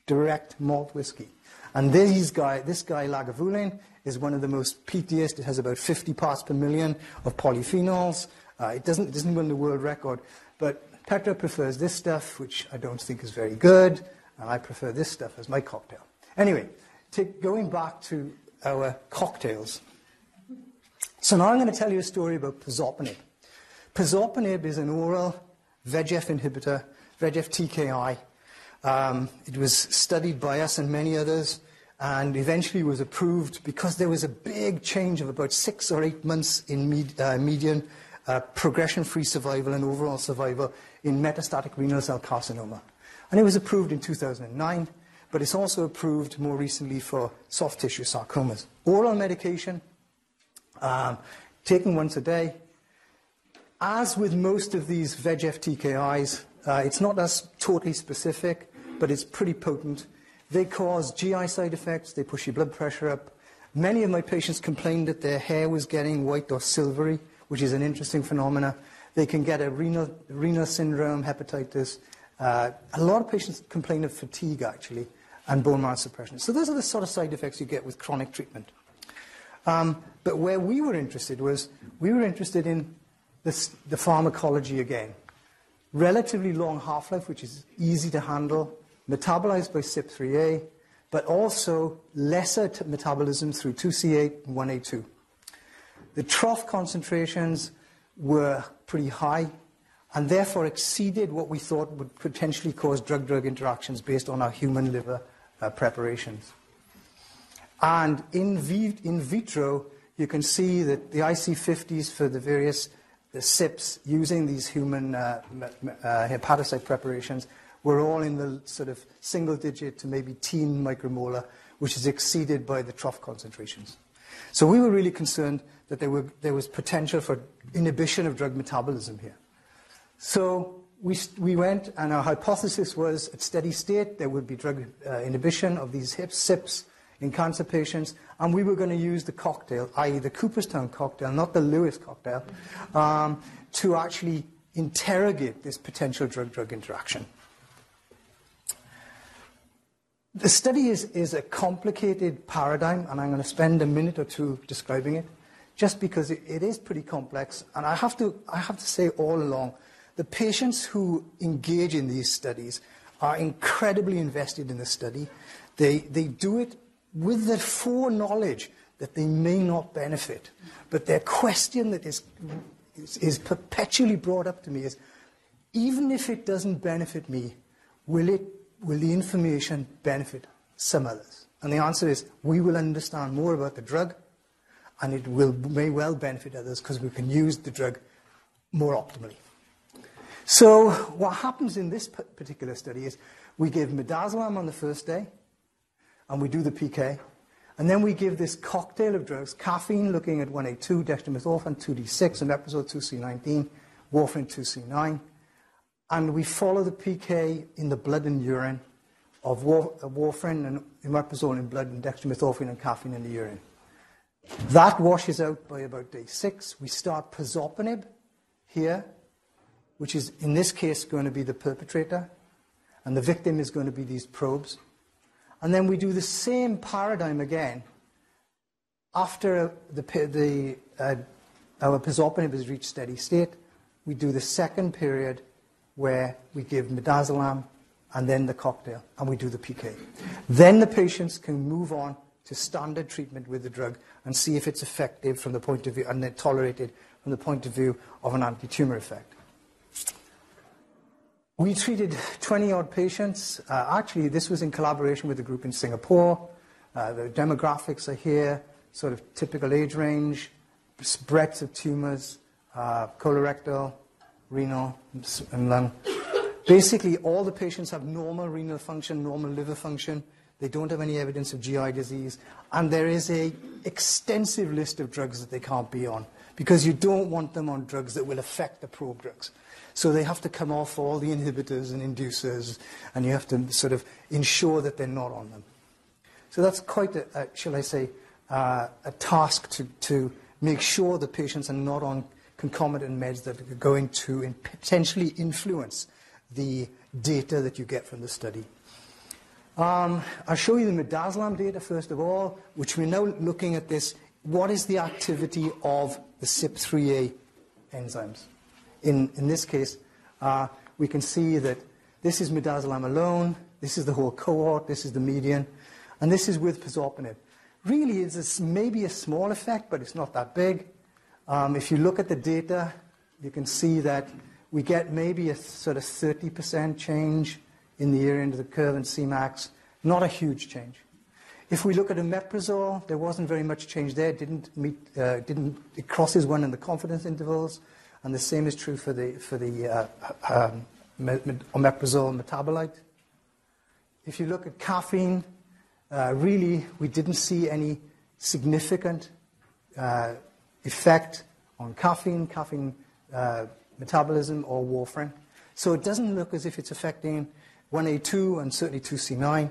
direct malt whiskey. And this guy, this guy Lagavulin, is one of the most peatiest. It has about 50 parts per million of polyphenols. Uh, it, doesn't, it doesn't win the world record, but Petra prefers this stuff, which I don't think is very good, and I prefer this stuff as my cocktail. Anyway, take, going back to our cocktails. So now I'm going to tell you a story about pazopanib. Pazopanib is an oral VEGF inhibitor, VEGF TKI. Um, it was studied by us and many others and eventually was approved because there was a big change of about six or eight months in med- uh, median uh, progression-free survival and overall survival in metastatic renal cell carcinoma. And it was approved in 2009, but it's also approved more recently for soft tissue sarcomas. Oral medication, um, taken once a day. As with most of these VEGF TKIs, uh, it's not as totally specific, but it's pretty potent. They cause GI side effects, they push your blood pressure up. Many of my patients complained that their hair was getting white or silvery which is an interesting phenomenon. They can get a renal, renal syndrome, hepatitis. Uh, a lot of patients complain of fatigue, actually, and bone marrow suppression. So those are the sort of side effects you get with chronic treatment. Um, but where we were interested was we were interested in this, the pharmacology again. Relatively long half-life, which is easy to handle, metabolized by CYP3A, but also lesser metabolism through 2C8 and 1A2. The trough concentrations were pretty high and therefore exceeded what we thought would potentially cause drug-drug interactions based on our human liver uh, preparations. And in, vi- in vitro, you can see that the IC50s for the various the CYPs using these human uh, uh, hepatocyte preparations were all in the sort of single digit to maybe teen micromolar, which is exceeded by the trough concentrations. So we were really concerned that there, were, there was potential for inhibition of drug metabolism here. So we, we went, and our hypothesis was at steady state there would be drug uh, inhibition of these hips, CYPs in cancer patients, and we were going to use the cocktail, i.e., the Cooperstown cocktail, not the Lewis cocktail, um, to actually interrogate this potential drug drug interaction. The study is, is a complicated paradigm, and I'm going to spend a minute or two describing it, just because it, it is pretty complex. And I have, to, I have to say all along, the patients who engage in these studies are incredibly invested in the study. They, they do it with the foreknowledge that they may not benefit. But their question that is, is, is perpetually brought up to me is even if it doesn't benefit me, will, it, will the information benefit some others? And the answer is we will understand more about the drug and it will, may well benefit others because we can use the drug more optimally. So what happens in this particular study is we give midazolam on the first day, and we do the PK. And then we give this cocktail of drugs, caffeine looking at 1A2, dextromethorphan 2D6, omeprazole 2C19, warfarin 2C9. And we follow the PK in the blood and urine of, war, of warfarin and omeprazole in blood and dextromethorphan and caffeine in the urine. That washes out by about day six. We start pazopanib here, which is in this case going to be the perpetrator, and the victim is going to be these probes. And then we do the same paradigm again after the, the, uh, our pazopanib has reached steady state. We do the second period where we give midazolam and then the cocktail, and we do the PK. Then the patients can move on to standard treatment with the drug and see if it's effective from the point of view and then tolerated from the point of view of an anti-tumor effect. We treated 20 odd patients. Uh, actually, this was in collaboration with a group in Singapore. Uh, the demographics are here, sort of typical age range, breadth of tumors, uh, colorectal, renal, and lung. Basically, all the patients have normal renal function, normal liver function. They don't have any evidence of GI disease. And there is an extensive list of drugs that they can't be on because you don't want them on drugs that will affect the probe drugs. So they have to come off all the inhibitors and inducers, and you have to sort of ensure that they're not on them. So that's quite, a, a shall I say, uh, a task to, to make sure the patients are not on concomitant meds that are going to potentially influence the data that you get from the study. Um, I'll show you the midazolam data first of all, which we're now looking at this. What is the activity of the CYP3A enzymes? In, in this case, uh, we can see that this is midazolam alone, this is the whole cohort, this is the median, and this is with pazopanib. Really, it's maybe a small effect, but it's not that big. Um, if you look at the data, you can see that we get maybe a sort of 30% change in the area under the curve in Cmax, not a huge change. If we look at omeprazole, there wasn't very much change there. Didn't meet, uh, didn't, it crosses one in the confidence intervals. And the same is true for the, for the uh, um, omeprazole metabolite. If you look at caffeine, uh, really, we didn't see any significant uh, effect on caffeine, caffeine uh, metabolism, or warfarin. So it doesn't look as if it's affecting 1A2 and certainly 2C9.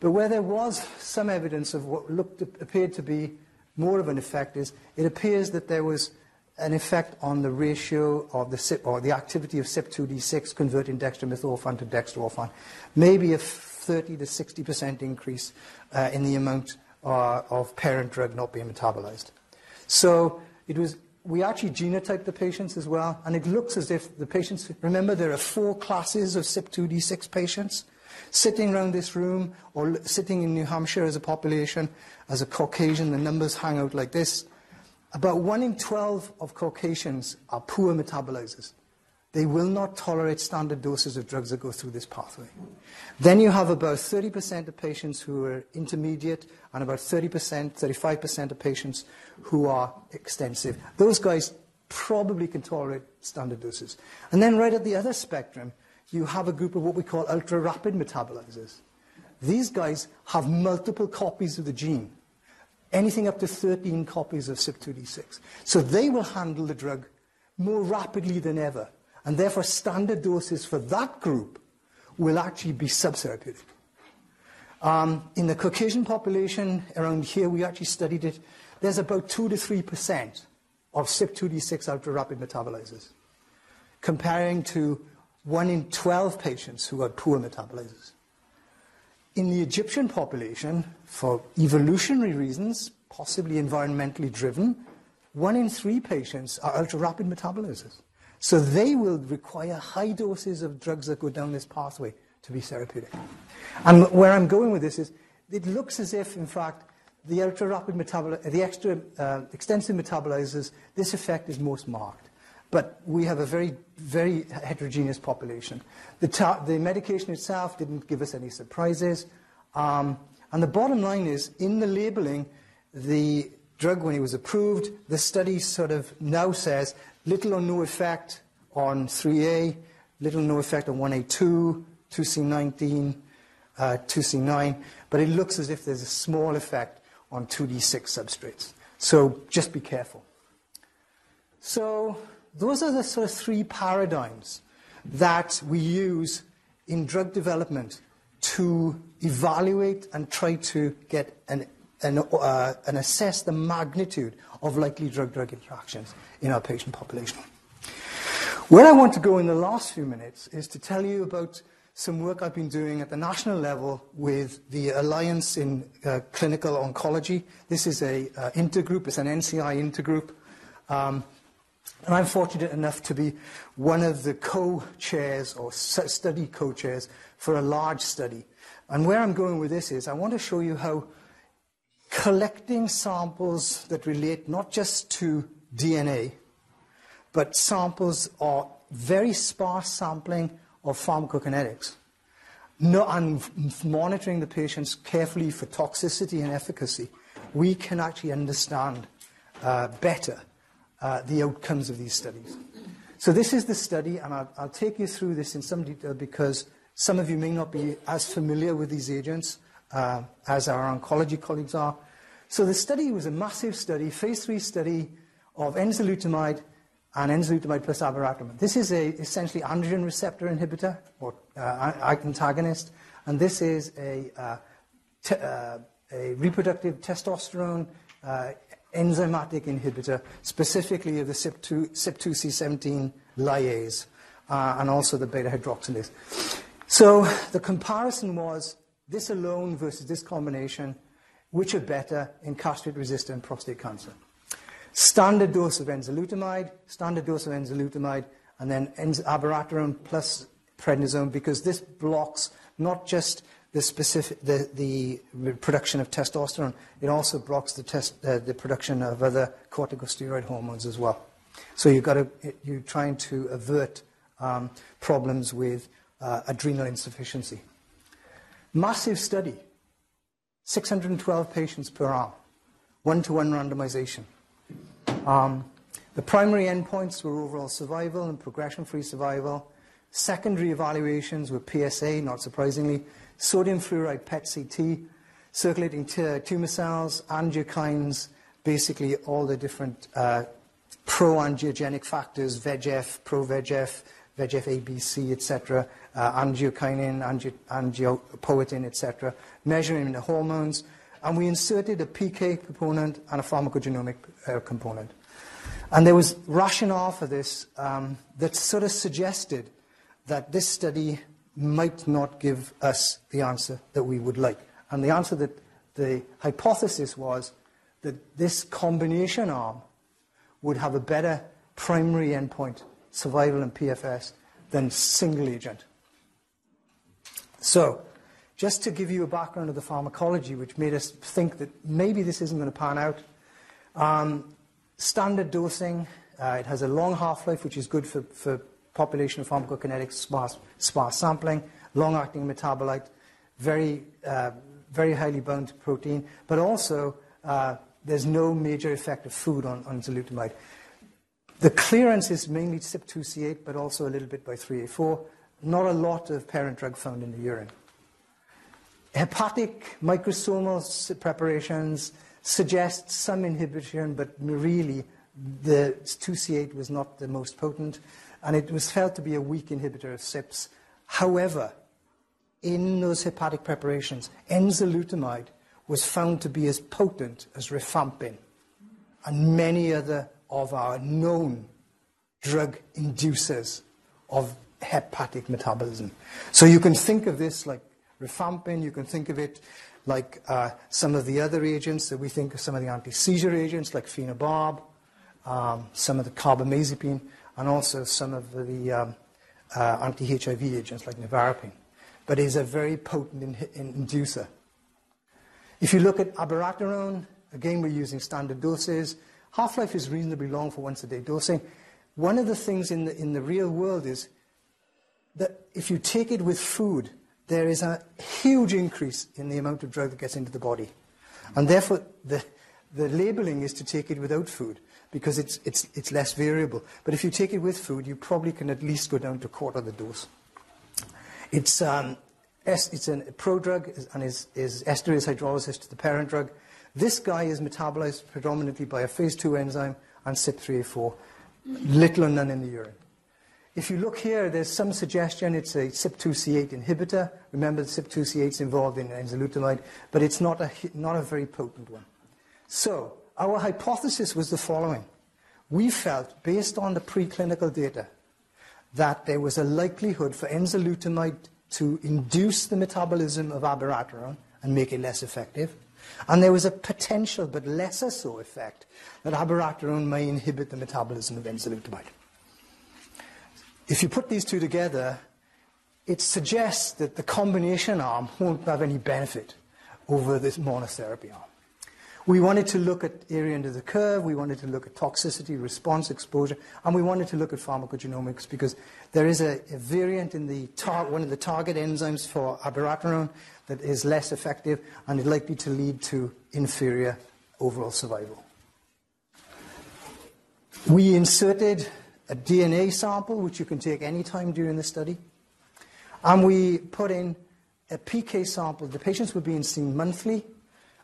But where there was some evidence of what looked appeared to be more of an effect is it appears that there was an effect on the ratio of the CYP, or the activity of CYP2D6 converting dextromethorphan to dextrorphan. Maybe a 30 to 60% increase uh, in the amount uh, of parent drug not being metabolized. So it was, we actually genotyped the patients as well, and it looks as if the patients, remember there are four classes of CYP2D6 patients sitting around this room or sitting in New Hampshire as a population, as a Caucasian, the numbers hang out like this. About 1 in 12 of Caucasians are poor metabolizers. They will not tolerate standard doses of drugs that go through this pathway. Then you have about 30% of patients who are intermediate and about 30%, 35% of patients who are extensive. Those guys probably can tolerate standard doses. And then right at the other spectrum, you have a group of what we call ultra-rapid metabolizers. These guys have multiple copies of the gene anything up to 13 copies of CYP2D6. So they will handle the drug more rapidly than ever. And therefore, standard doses for that group will actually be subtherapeutic. Um, in the Caucasian population around here, we actually studied it. There's about 2 to 3% of CYP2D6 ultra rapid metabolizers, comparing to 1 in 12 patients who are poor metabolizers. In the Egyptian population, for evolutionary reasons, possibly environmentally driven, 1 in 3 patients are ultra rapid metabolizers. So they will require high doses of drugs that go down this pathway to be therapeutic. And where I'm going with this is, it looks as if, in fact, the ultra rapid metabol- the extra uh, extensive metabolizers, this effect is most marked. But we have a very, very heterogeneous population. The, the medication itself didn't give us any surprises. Um, and the bottom line is, in the labeling, the drug, when it was approved, the study sort of now says little or no effect on 3A, little or no effect on 1A2, 2C19, uh, 2C9, but it looks as if there's a small effect on 2D6 substrates. So just be careful. So those are the sort of three paradigms that we use in drug development to evaluate and try to get an, an, uh, and assess the magnitude of likely drug-drug interactions in our patient population. Where I want to go in the last few minutes is to tell you about some work I've been doing at the national level with the Alliance in uh, Clinical Oncology. This is a uh, intergroup, it's an NCI intergroup. Um, and I'm fortunate enough to be one of the co-chairs or study co-chairs for a large study. And where I'm going with this is I want to show you how collecting samples that relate not just to DNA, but samples or very sparse sampling of pharmacokinetics. No, and monitoring the patients carefully for toxicity and efficacy, we can actually understand uh, better uh, the outcomes of these studies. So this is the study, and I'll, I'll, take you through this in some detail because some of you may not be as familiar with these agents uh, as our oncology colleagues are. So the study was a massive study, phase three study of enzalutamide and enzalutamide plus abiraterone. This is a essentially androgen receptor inhibitor or uh, antagonist, and this is a, uh, te- uh, a reproductive testosterone uh, enzymatic inhibitor, specifically of the CYP2, CYP2C17 lyase uh, and also the beta hydroxylase. So the comparison was this alone versus this combination, which are better in castrate-resistant prostate cancer standard dose of enzalutamide, standard dose of enzalutamide, and then abiraterone plus prednisone because this blocks not just the specific the, the production of testosterone, it also blocks the, test, uh, the production of other corticosteroid hormones as well. So you've got to, you're trying to avert um, problems with uh, adrenal insufficiency. Massive study, 612 patients per arm, one-to-one randomization. Um, the primary endpoints were overall survival and progression-free survival. Secondary evaluations were PSA, not surprisingly, sodium fluoride PET-CT, circulating t- tumor cells, angiokines, basically all the different uh, pro-angiogenic factors, VEGF, pro-VEGF, VEGF ABC, etc., uh, angiokinin, angi- angiopoietin, etc., measuring the hormones, and we inserted a PK component and a pharmacogenomic uh, component. And there was rationale for this um, that sort of suggested that this study might not give us the answer that we would like. And the answer that the hypothesis was that this combination arm would have a better primary endpoint, survival and PFS, than single agent. So, just to give you a background of the pharmacology, which made us think that maybe this isn't going to pan out, um, standard dosing, uh, it has a long half-life, which is good for, for population pharmacokinetics, sparse, sparse sampling, long-acting metabolite, very, uh, very highly bound to protein, but also uh, there's no major effect of food on, on enzalutamide. The clearance is mainly CYP2C8, but also a little bit by 3A4. Not a lot of parent drug found in the urine. Hepatic microsomal preparations suggest some inhibition, but really the 2C8 was not the most potent. And it was felt to be a weak inhibitor of CYPs. However, in those hepatic preparations, enzalutamide was found to be as potent as rifampin and many other of our known drug inducers of hepatic metabolism. So you can think of this like rifampin, you can think of it like uh, some of the other agents that we think of some of the anti-seizure agents like phenobarb, um, some of the carbamazepine, and also some of the um, uh, anti-HIV agents like nevirapine. But is a very potent in- in inducer. If you look at abiraterone, again we're using standard doses. Half-life is reasonably long for once-a-day dosing. One of the things in the, in the real world is that if you take it with food, there is a huge increase in the amount of drug that gets into the body. And therefore, the, the labeling is to take it without food because it's, it's, it's less variable. But if you take it with food, you probably can at least go down to a quarter the dose. It's, um, it's a prodrug and is, is esterase hydrolysis to the parent drug. This guy is metabolized predominantly by a phase 2 enzyme and CYP3A4, little or none in the urine. If you look here, there's some suggestion it's a CYP2C8 inhibitor. Remember, the CYP2C8 is involved in enzalutamide, but it's not a, not a very potent one. So, our hypothesis was the following. We felt, based on the preclinical data, that there was a likelihood for enzalutamide to induce the metabolism of abiraterone and make it less effective. And there was a potential, but lesser so, effect that abiraterone may inhibit the metabolism of enzalutamide. If you put these two together, it suggests that the combination arm won't have any benefit over this monotherapy arm. We wanted to look at area under the curve, we wanted to look at toxicity, response, exposure, and we wanted to look at pharmacogenomics because there is a, a variant in the one of the target enzymes for abiraterone that is less effective and is likely to lead to inferior overall survival. We inserted a DNA sample, which you can take any time during the study, and we put in a PK sample. The patients were being seen monthly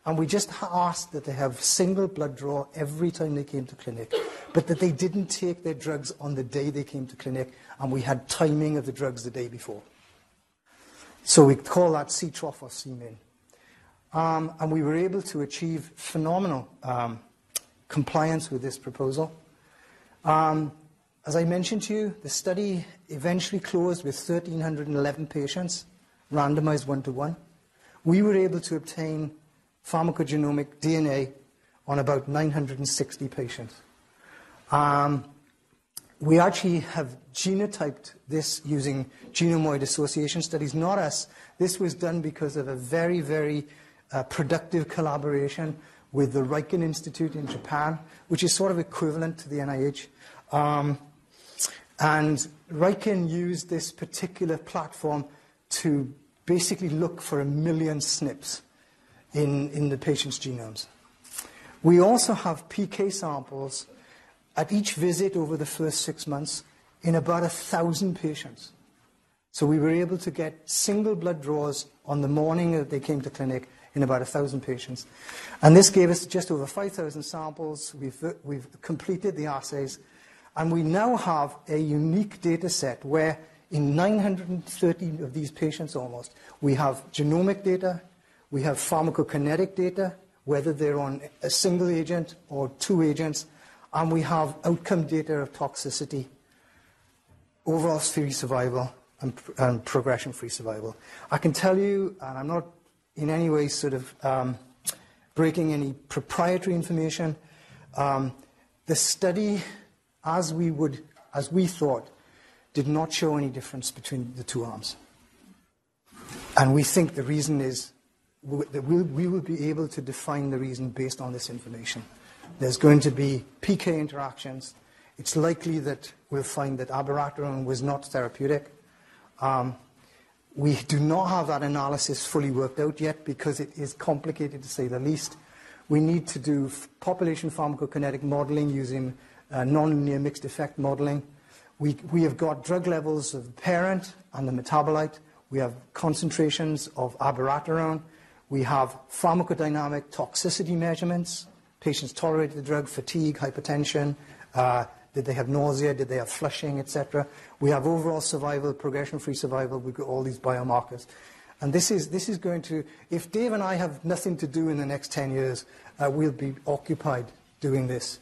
and we just asked that they have single blood draw every time they came to clinic, but that they didn't take their drugs on the day they came to clinic, and we had timing of the drugs the day before. So we call that C trough or C min. Um, and we were able to achieve phenomenal um, compliance with this proposal. Um, as I mentioned to you, the study eventually closed with 1,311 patients, randomized one to one. We were able to obtain pharmacogenomic DNA on about 960 patients. Um, we actually have genotyped this using genome-wide association studies, not us. This was done because of a very, very uh, productive collaboration with the Riken Institute in Japan, which is sort of equivalent to the NIH. Um, and Riken used this particular platform to basically look for a million SNPs in, in the patient's genomes. We also have PK samples at each visit over the first six months in about a thousand patients. So we were able to get single blood draws on the morning that they came to clinic in about a thousand patients. And this gave us just over 5,000 samples. We've, we've completed the assays. And we now have a unique data set where in 930 of these patients almost, we have genomic data, we have pharmacokinetic data, whether they're on a single agent or two agents, and we have outcome data of toxicity, overall free survival, and, progression-free survival. I can tell you, and I'm not in any way sort of um, breaking any proprietary information, um, the study, as we would, as we thought, did not show any difference between the two arms. And we think the reason is we will be able to define the reason based on this information. There's going to be PK interactions. It's likely that we'll find that abiraterone was not therapeutic. Um, we do not have that analysis fully worked out yet because it is complicated to say the least. We need to do population pharmacokinetic modeling using uh, nonlinear mixed effect modeling. We, we have got drug levels of the parent and the metabolite. We have concentrations of abiraterone. We have pharmacodynamic toxicity measurements. Patients tolerated the drug, fatigue, hypertension, uh, Did they have nausea? Did they have flushing, etc.? We have overall survival, progression-free survival. We've got all these biomarkers. And this is, this is going to, if Dave and I have nothing to do in the next 10 years, uh, we'll be occupied doing this,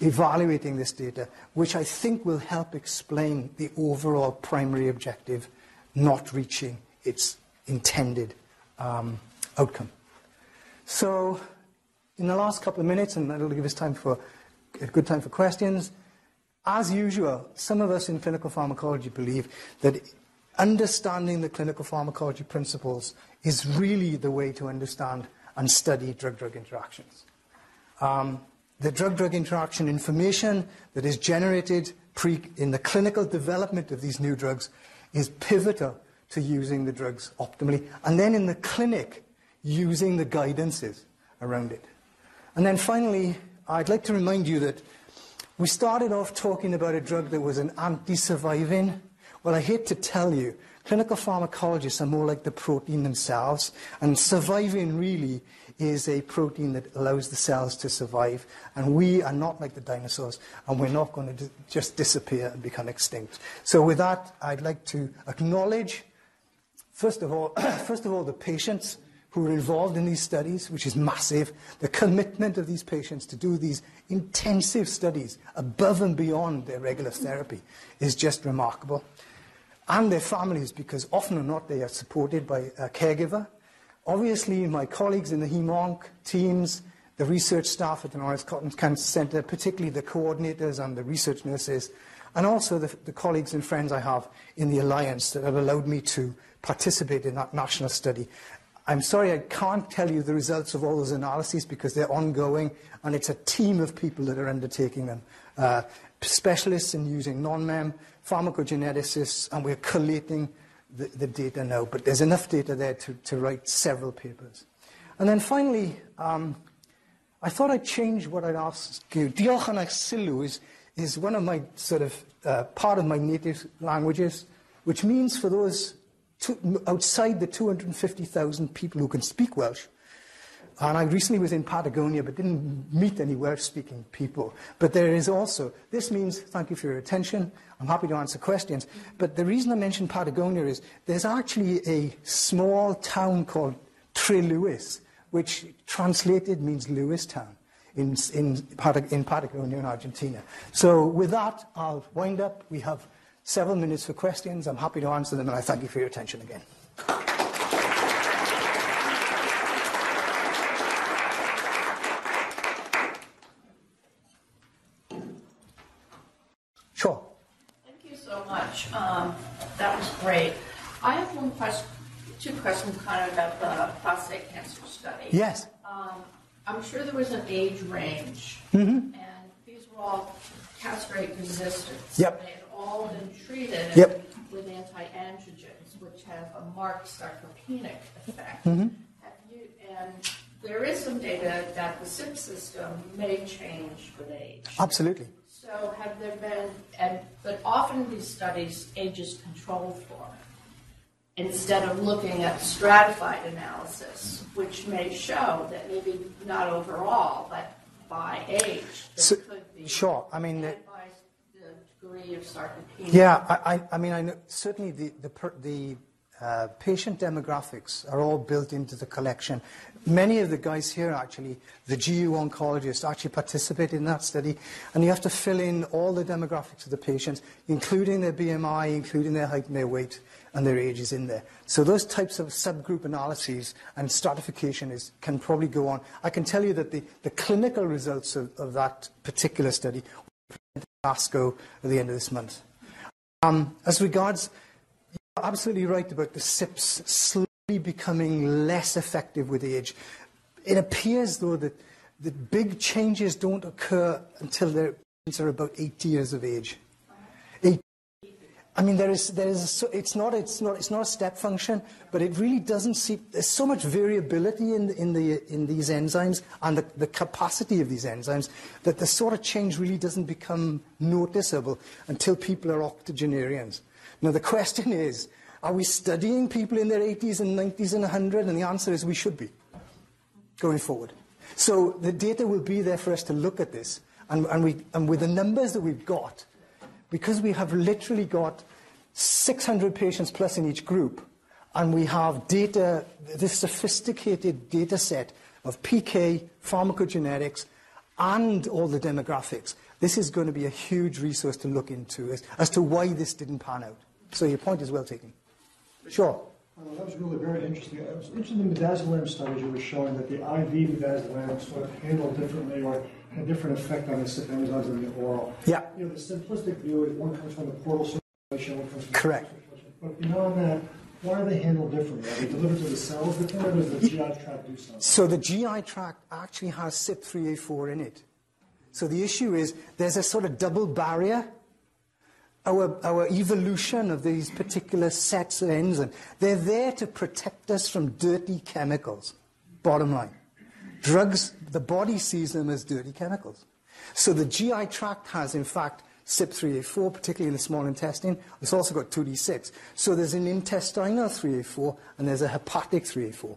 evaluating this data, which I think will help explain the overall primary objective not reaching its intended um, outcome. So, in the last couple of minutes, and that'll give us time for a good time for questions, as usual, some of us in clinical pharmacology believe that understanding the clinical pharmacology principles is really the way to understand and study drug-drug interactions. Um, the drug-drug interaction information that is generated in the clinical development of these new drugs is pivotal to using the drugs optimally, and then in the clinic, using the guidances around it. And then finally, I'd like to remind you that we started off talking about a drug that was an anti-survivin. Well, I hate to tell you, clinical pharmacologists are more like the protein themselves, and survivin really is a protein that allows the cells to survive. And we are not like the dinosaurs, and we're not going to just disappear and become extinct. So with that, I'd like to acknowledge, first of all, first of all, the patients who are involved in these studies, which is massive. The commitment of these patients to do these intensive studies above and beyond their regular therapy is just remarkable. And their families, because often or not they are supported by a caregiver. Obviously, my colleagues in the HEMONC teams, the research staff at the Norris Cotton Cancer Centre, particularly the coordinators and the research nurses, and also the, the colleagues and friends I have in the Alliance that have allowed me to participate in that national study I'm sorry I can't tell you the results of all those analyses because they're ongoing and it's a team of people that are undertaking them. Uh, specialists in using NONMEM, pharmacogeneticists, and we're collating the, the, data now. But there's enough data there to, to write several papers. And then finally, um, I thought I'd change what I'd ask you. Diolch is, is one of my sort of uh, part of my native languages, which means for those outside the 250,000 people who can speak Welsh. And I recently was in Patagonia but didn't meet any Welsh speaking people. But there is also, this means thank you for your attention. I'm happy to answer questions. But the reason I mentioned Patagonia is there's actually a small town called Trelew, which translated means Lewis Town in, in, in Patagonia in Argentina. So with that, I'll wind up. We have several minutes for questions. I'm happy to answer them, and I thank you for your attention again. Sure. Thank you so much. Um, that was great. I have one question, two questions kind of about the prostate cancer study. Yes. Um, I'm sure there was an age range, mm-hmm. and these were all castrate resistant. Yep all been treated yep. with anti-androgens, which have a marked sarcopenic effect. Mm-hmm. You, and there is some data that the CYP system may change with age. Absolutely. So have there been, and but often these studies age is controlled for instead of looking at stratified analysis, which may show that maybe not overall, but by age, so, could be. Sure. I mean, degree of sarcopenia? Yeah, I, I, I mean, I know, certainly the, the, the uh, patient demographics are all built into the collection. Many of the guys here, actually, the GU oncologists, actually participate in that study, and you have to fill in all the demographics of the patients, including their BMI, including their height and their weight, and their ages in there. So those types of subgroup analyses and stratification is, can probably go on. I can tell you that the, the clinical results of, of that particular study ASCO at the end of this month. Um, as regards, you're absolutely right about the CYPs slowly becoming less effective with age. It appears, though, that, that big changes don't occur until patients are about 80 years of age. I mean, there is, there is, it's, not, it's, not, it's not a step function, but it really doesn't see, there's so much variability in, in, the, in these enzymes and the, the capacity of these enzymes that the sort of change really doesn't become noticeable until people are octogenarians. Now, the question is, are we studying people in their 80s and 90s and 100? And the answer is we should be, going forward. So the data will be there for us to look at this And, and, we, and with the numbers that we've got, because we have literally got 600 patients plus in each group, and we have data, this sophisticated data set of PK, pharmacogenetics, and all the demographics, this is going to be a huge resource to look into as, to why this didn't pan out. So your point is well taken. Sure. Uh, that was really very interesting. I was interested in the midazolam studies you were showing that the IV midazolam sort of handled differently or a different effect on the CYP enzymes than the oral. Yeah. You know, the simplistic view is one comes from the portal circulation, one comes from Correct. But beyond that, why are they handled differently? Are they delivered to the cells differently, or does the GI tract do something? So the GI tract actually has CYP3A4 in it. So the issue is there's a sort of double barrier. Our, our evolution of these particular sets of enzymes, they're there to protect us from dirty chemicals. Bottom line. Drugs, the body sees them as dirty chemicals. So the GI tract has, in fact, CYP3A4, particularly in the small intestine. It's also got 2D6. So there's an intestinal 3A4 and there's a hepatic 3A4.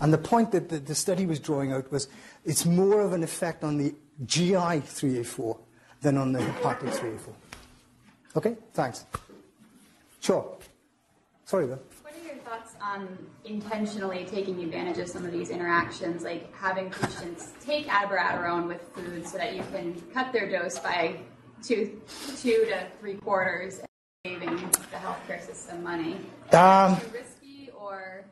And the point that the, study was drawing out was it's more of an effect on the GI 3A4 than on the hepatic 3A4. Okay, thanks. Sure. Sorry, Bill. What are your thoughts on intentionally taking advantage of some of these interactions, like having patients take abiraterone with food so that you can cut their dose by two, two to three quarters, and saving the healthcare system money? Um, Too risky or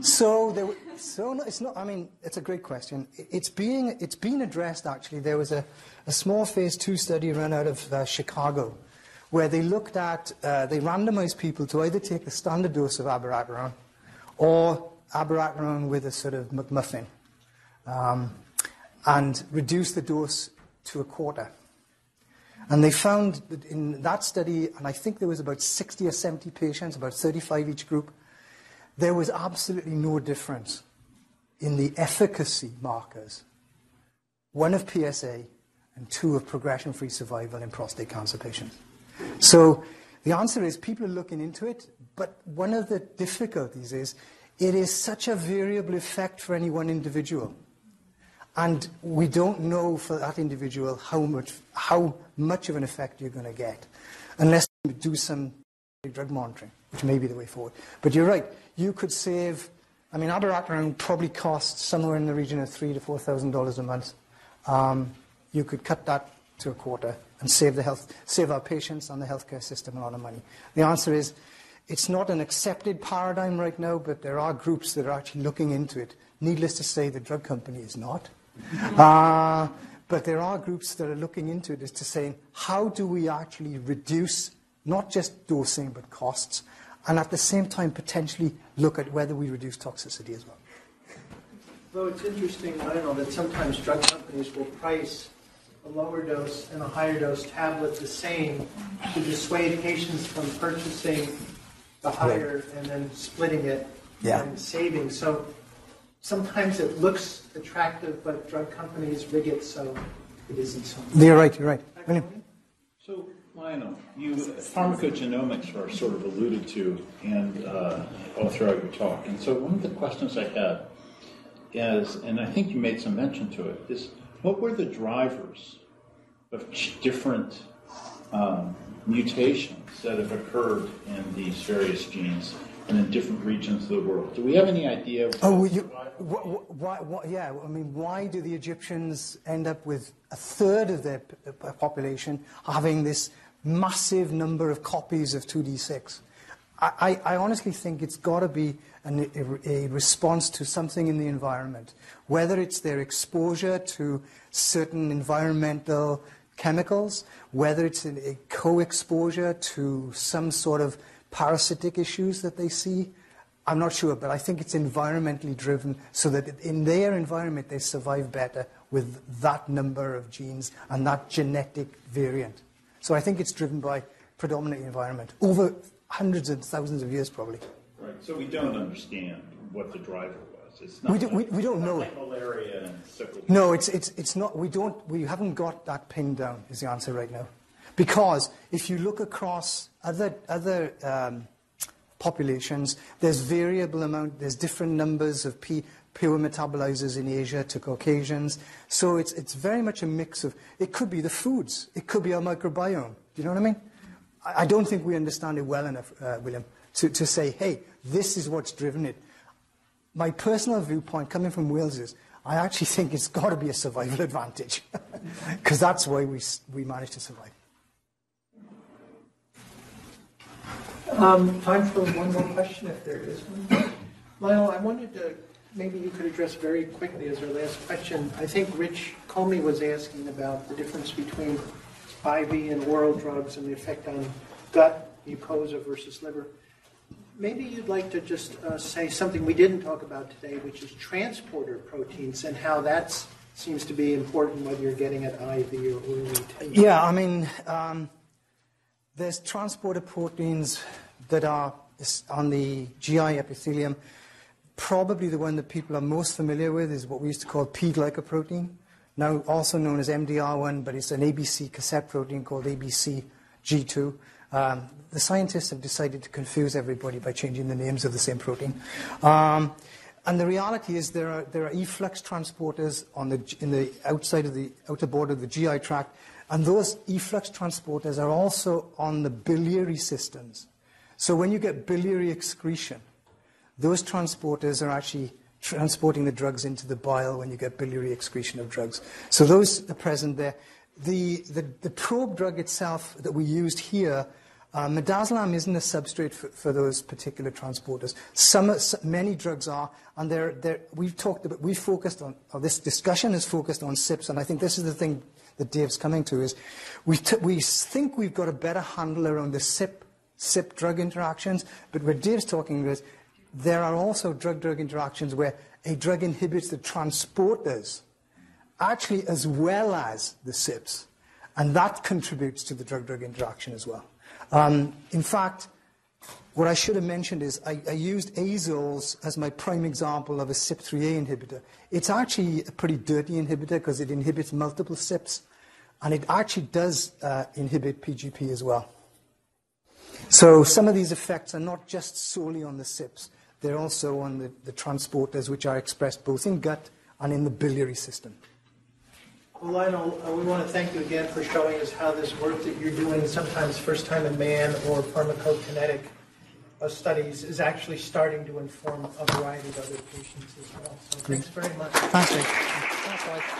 So, there, so no, it's not. I mean, it's a great question. It's being it's been addressed actually. There was a, a small phase two study run out of uh, Chicago, where they looked at uh, they randomized people to either take the standard dose of abiraterone, or abiraterone with a sort of McMuffin, um, and reduce the dose to a quarter. And they found that in that study, and I think there was about 60 or 70 patients, about 35 each group, there was absolutely no difference in the efficacy markers, one of PSA and two of progression free survival in prostate cancer patients. So the answer is people are looking into it, but one of the difficulties is it is such a variable effect for any one individual. And we don't know for that individual how much, how much of an effect you're going to get unless you do some drug monitoring, which may be the way forward. But you're right. You could save, I mean, abiraterone probably costs somewhere in the region of three to $4,000 a month. Um, you could cut that to a quarter and save, the health, save our patients and the healthcare system a lot of money. The answer is it's not an accepted paradigm right now, but there are groups that are actually looking into it. Needless to say, the drug company is not. Uh, but there are groups that are looking into it as to saying, how do we actually reduce not just dosing, but costs, and at the same time potentially look at whether we reduce toxicity as well. Though it's interesting, I don't know, that sometimes drug companies will price a lower dose and a higher dose tablet the same to dissuade patients from purchasing the higher and then splitting it Yeah. and saving. So sometimes it looks attractive, but drug companies rig it so it isn't so. You're right, you're right. William? So, Lionel, you pharmacogenomics are sort of alluded to and uh, all throughout your talk. And so one of the questions I had is, and I think you made some mention to it, is what were the drivers of different um, mutations that have occurred in these various genes and in different regions of the world? Do we have any idea? Oh, you, wh- wh- why, why, yeah, I mean, why do the Egyptians end up with a third of their p- population having this massive number of copies of 2D6? I, I, I honestly think it's got to be a, a response to something in the environment, whether it's their exposure to certain environmental chemicals, whether it's a, co-exposure to some sort of parasitic issues that they see. I'm not sure, but I think it's environmentally driven so that in their environment they survive better with that number of genes and that genetic variant. So I think it's driven by predominantly environment over hundreds and thousands of years probably. Right. So we don't understand what the driver was. It's not We don't- we- we don't know like malaria and sickle. No, it's, it's, it's not, we don't, we haven't got that pinned down is the answer right now. Because if you look across other, other um, populations, there's variable amount, there's different numbers of P, pure metabolizers in Asia to Caucasians. So it's, it's very much a mix of, it could be the foods, it could be our microbiome. Do you know what I mean? I, I don't think we understand it well enough, uh, William, to, to say, hey, this is what's driven it. My personal viewpoint coming from Wales is, I actually think it's got to be a survival advantage because that's why we, we managed to survive. Um, Time for one more question, if there is one. Lionel, I wanted to, maybe you could address very quickly as our last question. I think Rich Comey was asking about the difference between IV and oral drugs and the effect on gut, mucosa versus liver. Maybe you'd like to just uh, say something we didn't talk about today, which is transporter proteins and how that seems to be important whether you're getting it IV or orally. Yeah, I mean, um, there's transporter proteins that are on the GI epithelium. Probably the one that people are most familiar with is what we used to call P glycoprotein, now also known as MDR1, but it's an ABC cassette protein called ABCG2. Um, the scientists have decided to confuse everybody by changing the names of the same protein. Um, and the reality is there are, there are efflux transporters on the, in the outside of the outer border of the GI tract, and those efflux transporters are also on the biliary systems. So when you get biliary excretion, those transporters are actually transporting the drugs into the bile when you get biliary excretion of drugs. So those are present there. The, the, the probe drug itself that we used here, uh, midazolam isn't a substrate for, for those particular transporters. Some, many drugs are, and they're, they're, we've talked about, we've focused on, this discussion is focused on CYPs, and I think this is the thing that Dave's coming to is we, we think we've got a better handle around the CYP, CYP drug interactions, but what Dave's talking is there are also drug-drug interactions where a drug inhibits the transporters actually as well as the CYPs, and that contributes to the drug-drug interaction as well. Um, in fact, what I should have mentioned is I, I used azoles as my prime example of a CYP3A inhibitor. It's actually a pretty dirty inhibitor because it inhibits multiple CYPs, and it actually does uh, inhibit PGP as well. So some of these effects are not just solely on the CYPs, they're also on the, the transporters which are expressed both in gut and in the biliary system. Well, Lionel, uh, we want to thank you again for showing us how this work that you're doing, sometimes first time in man or pharmacokinetic uh, studies, is actually starting to inform a variety of other patients as well. So thanks very much. Thanks, Dave. Thanks, guys.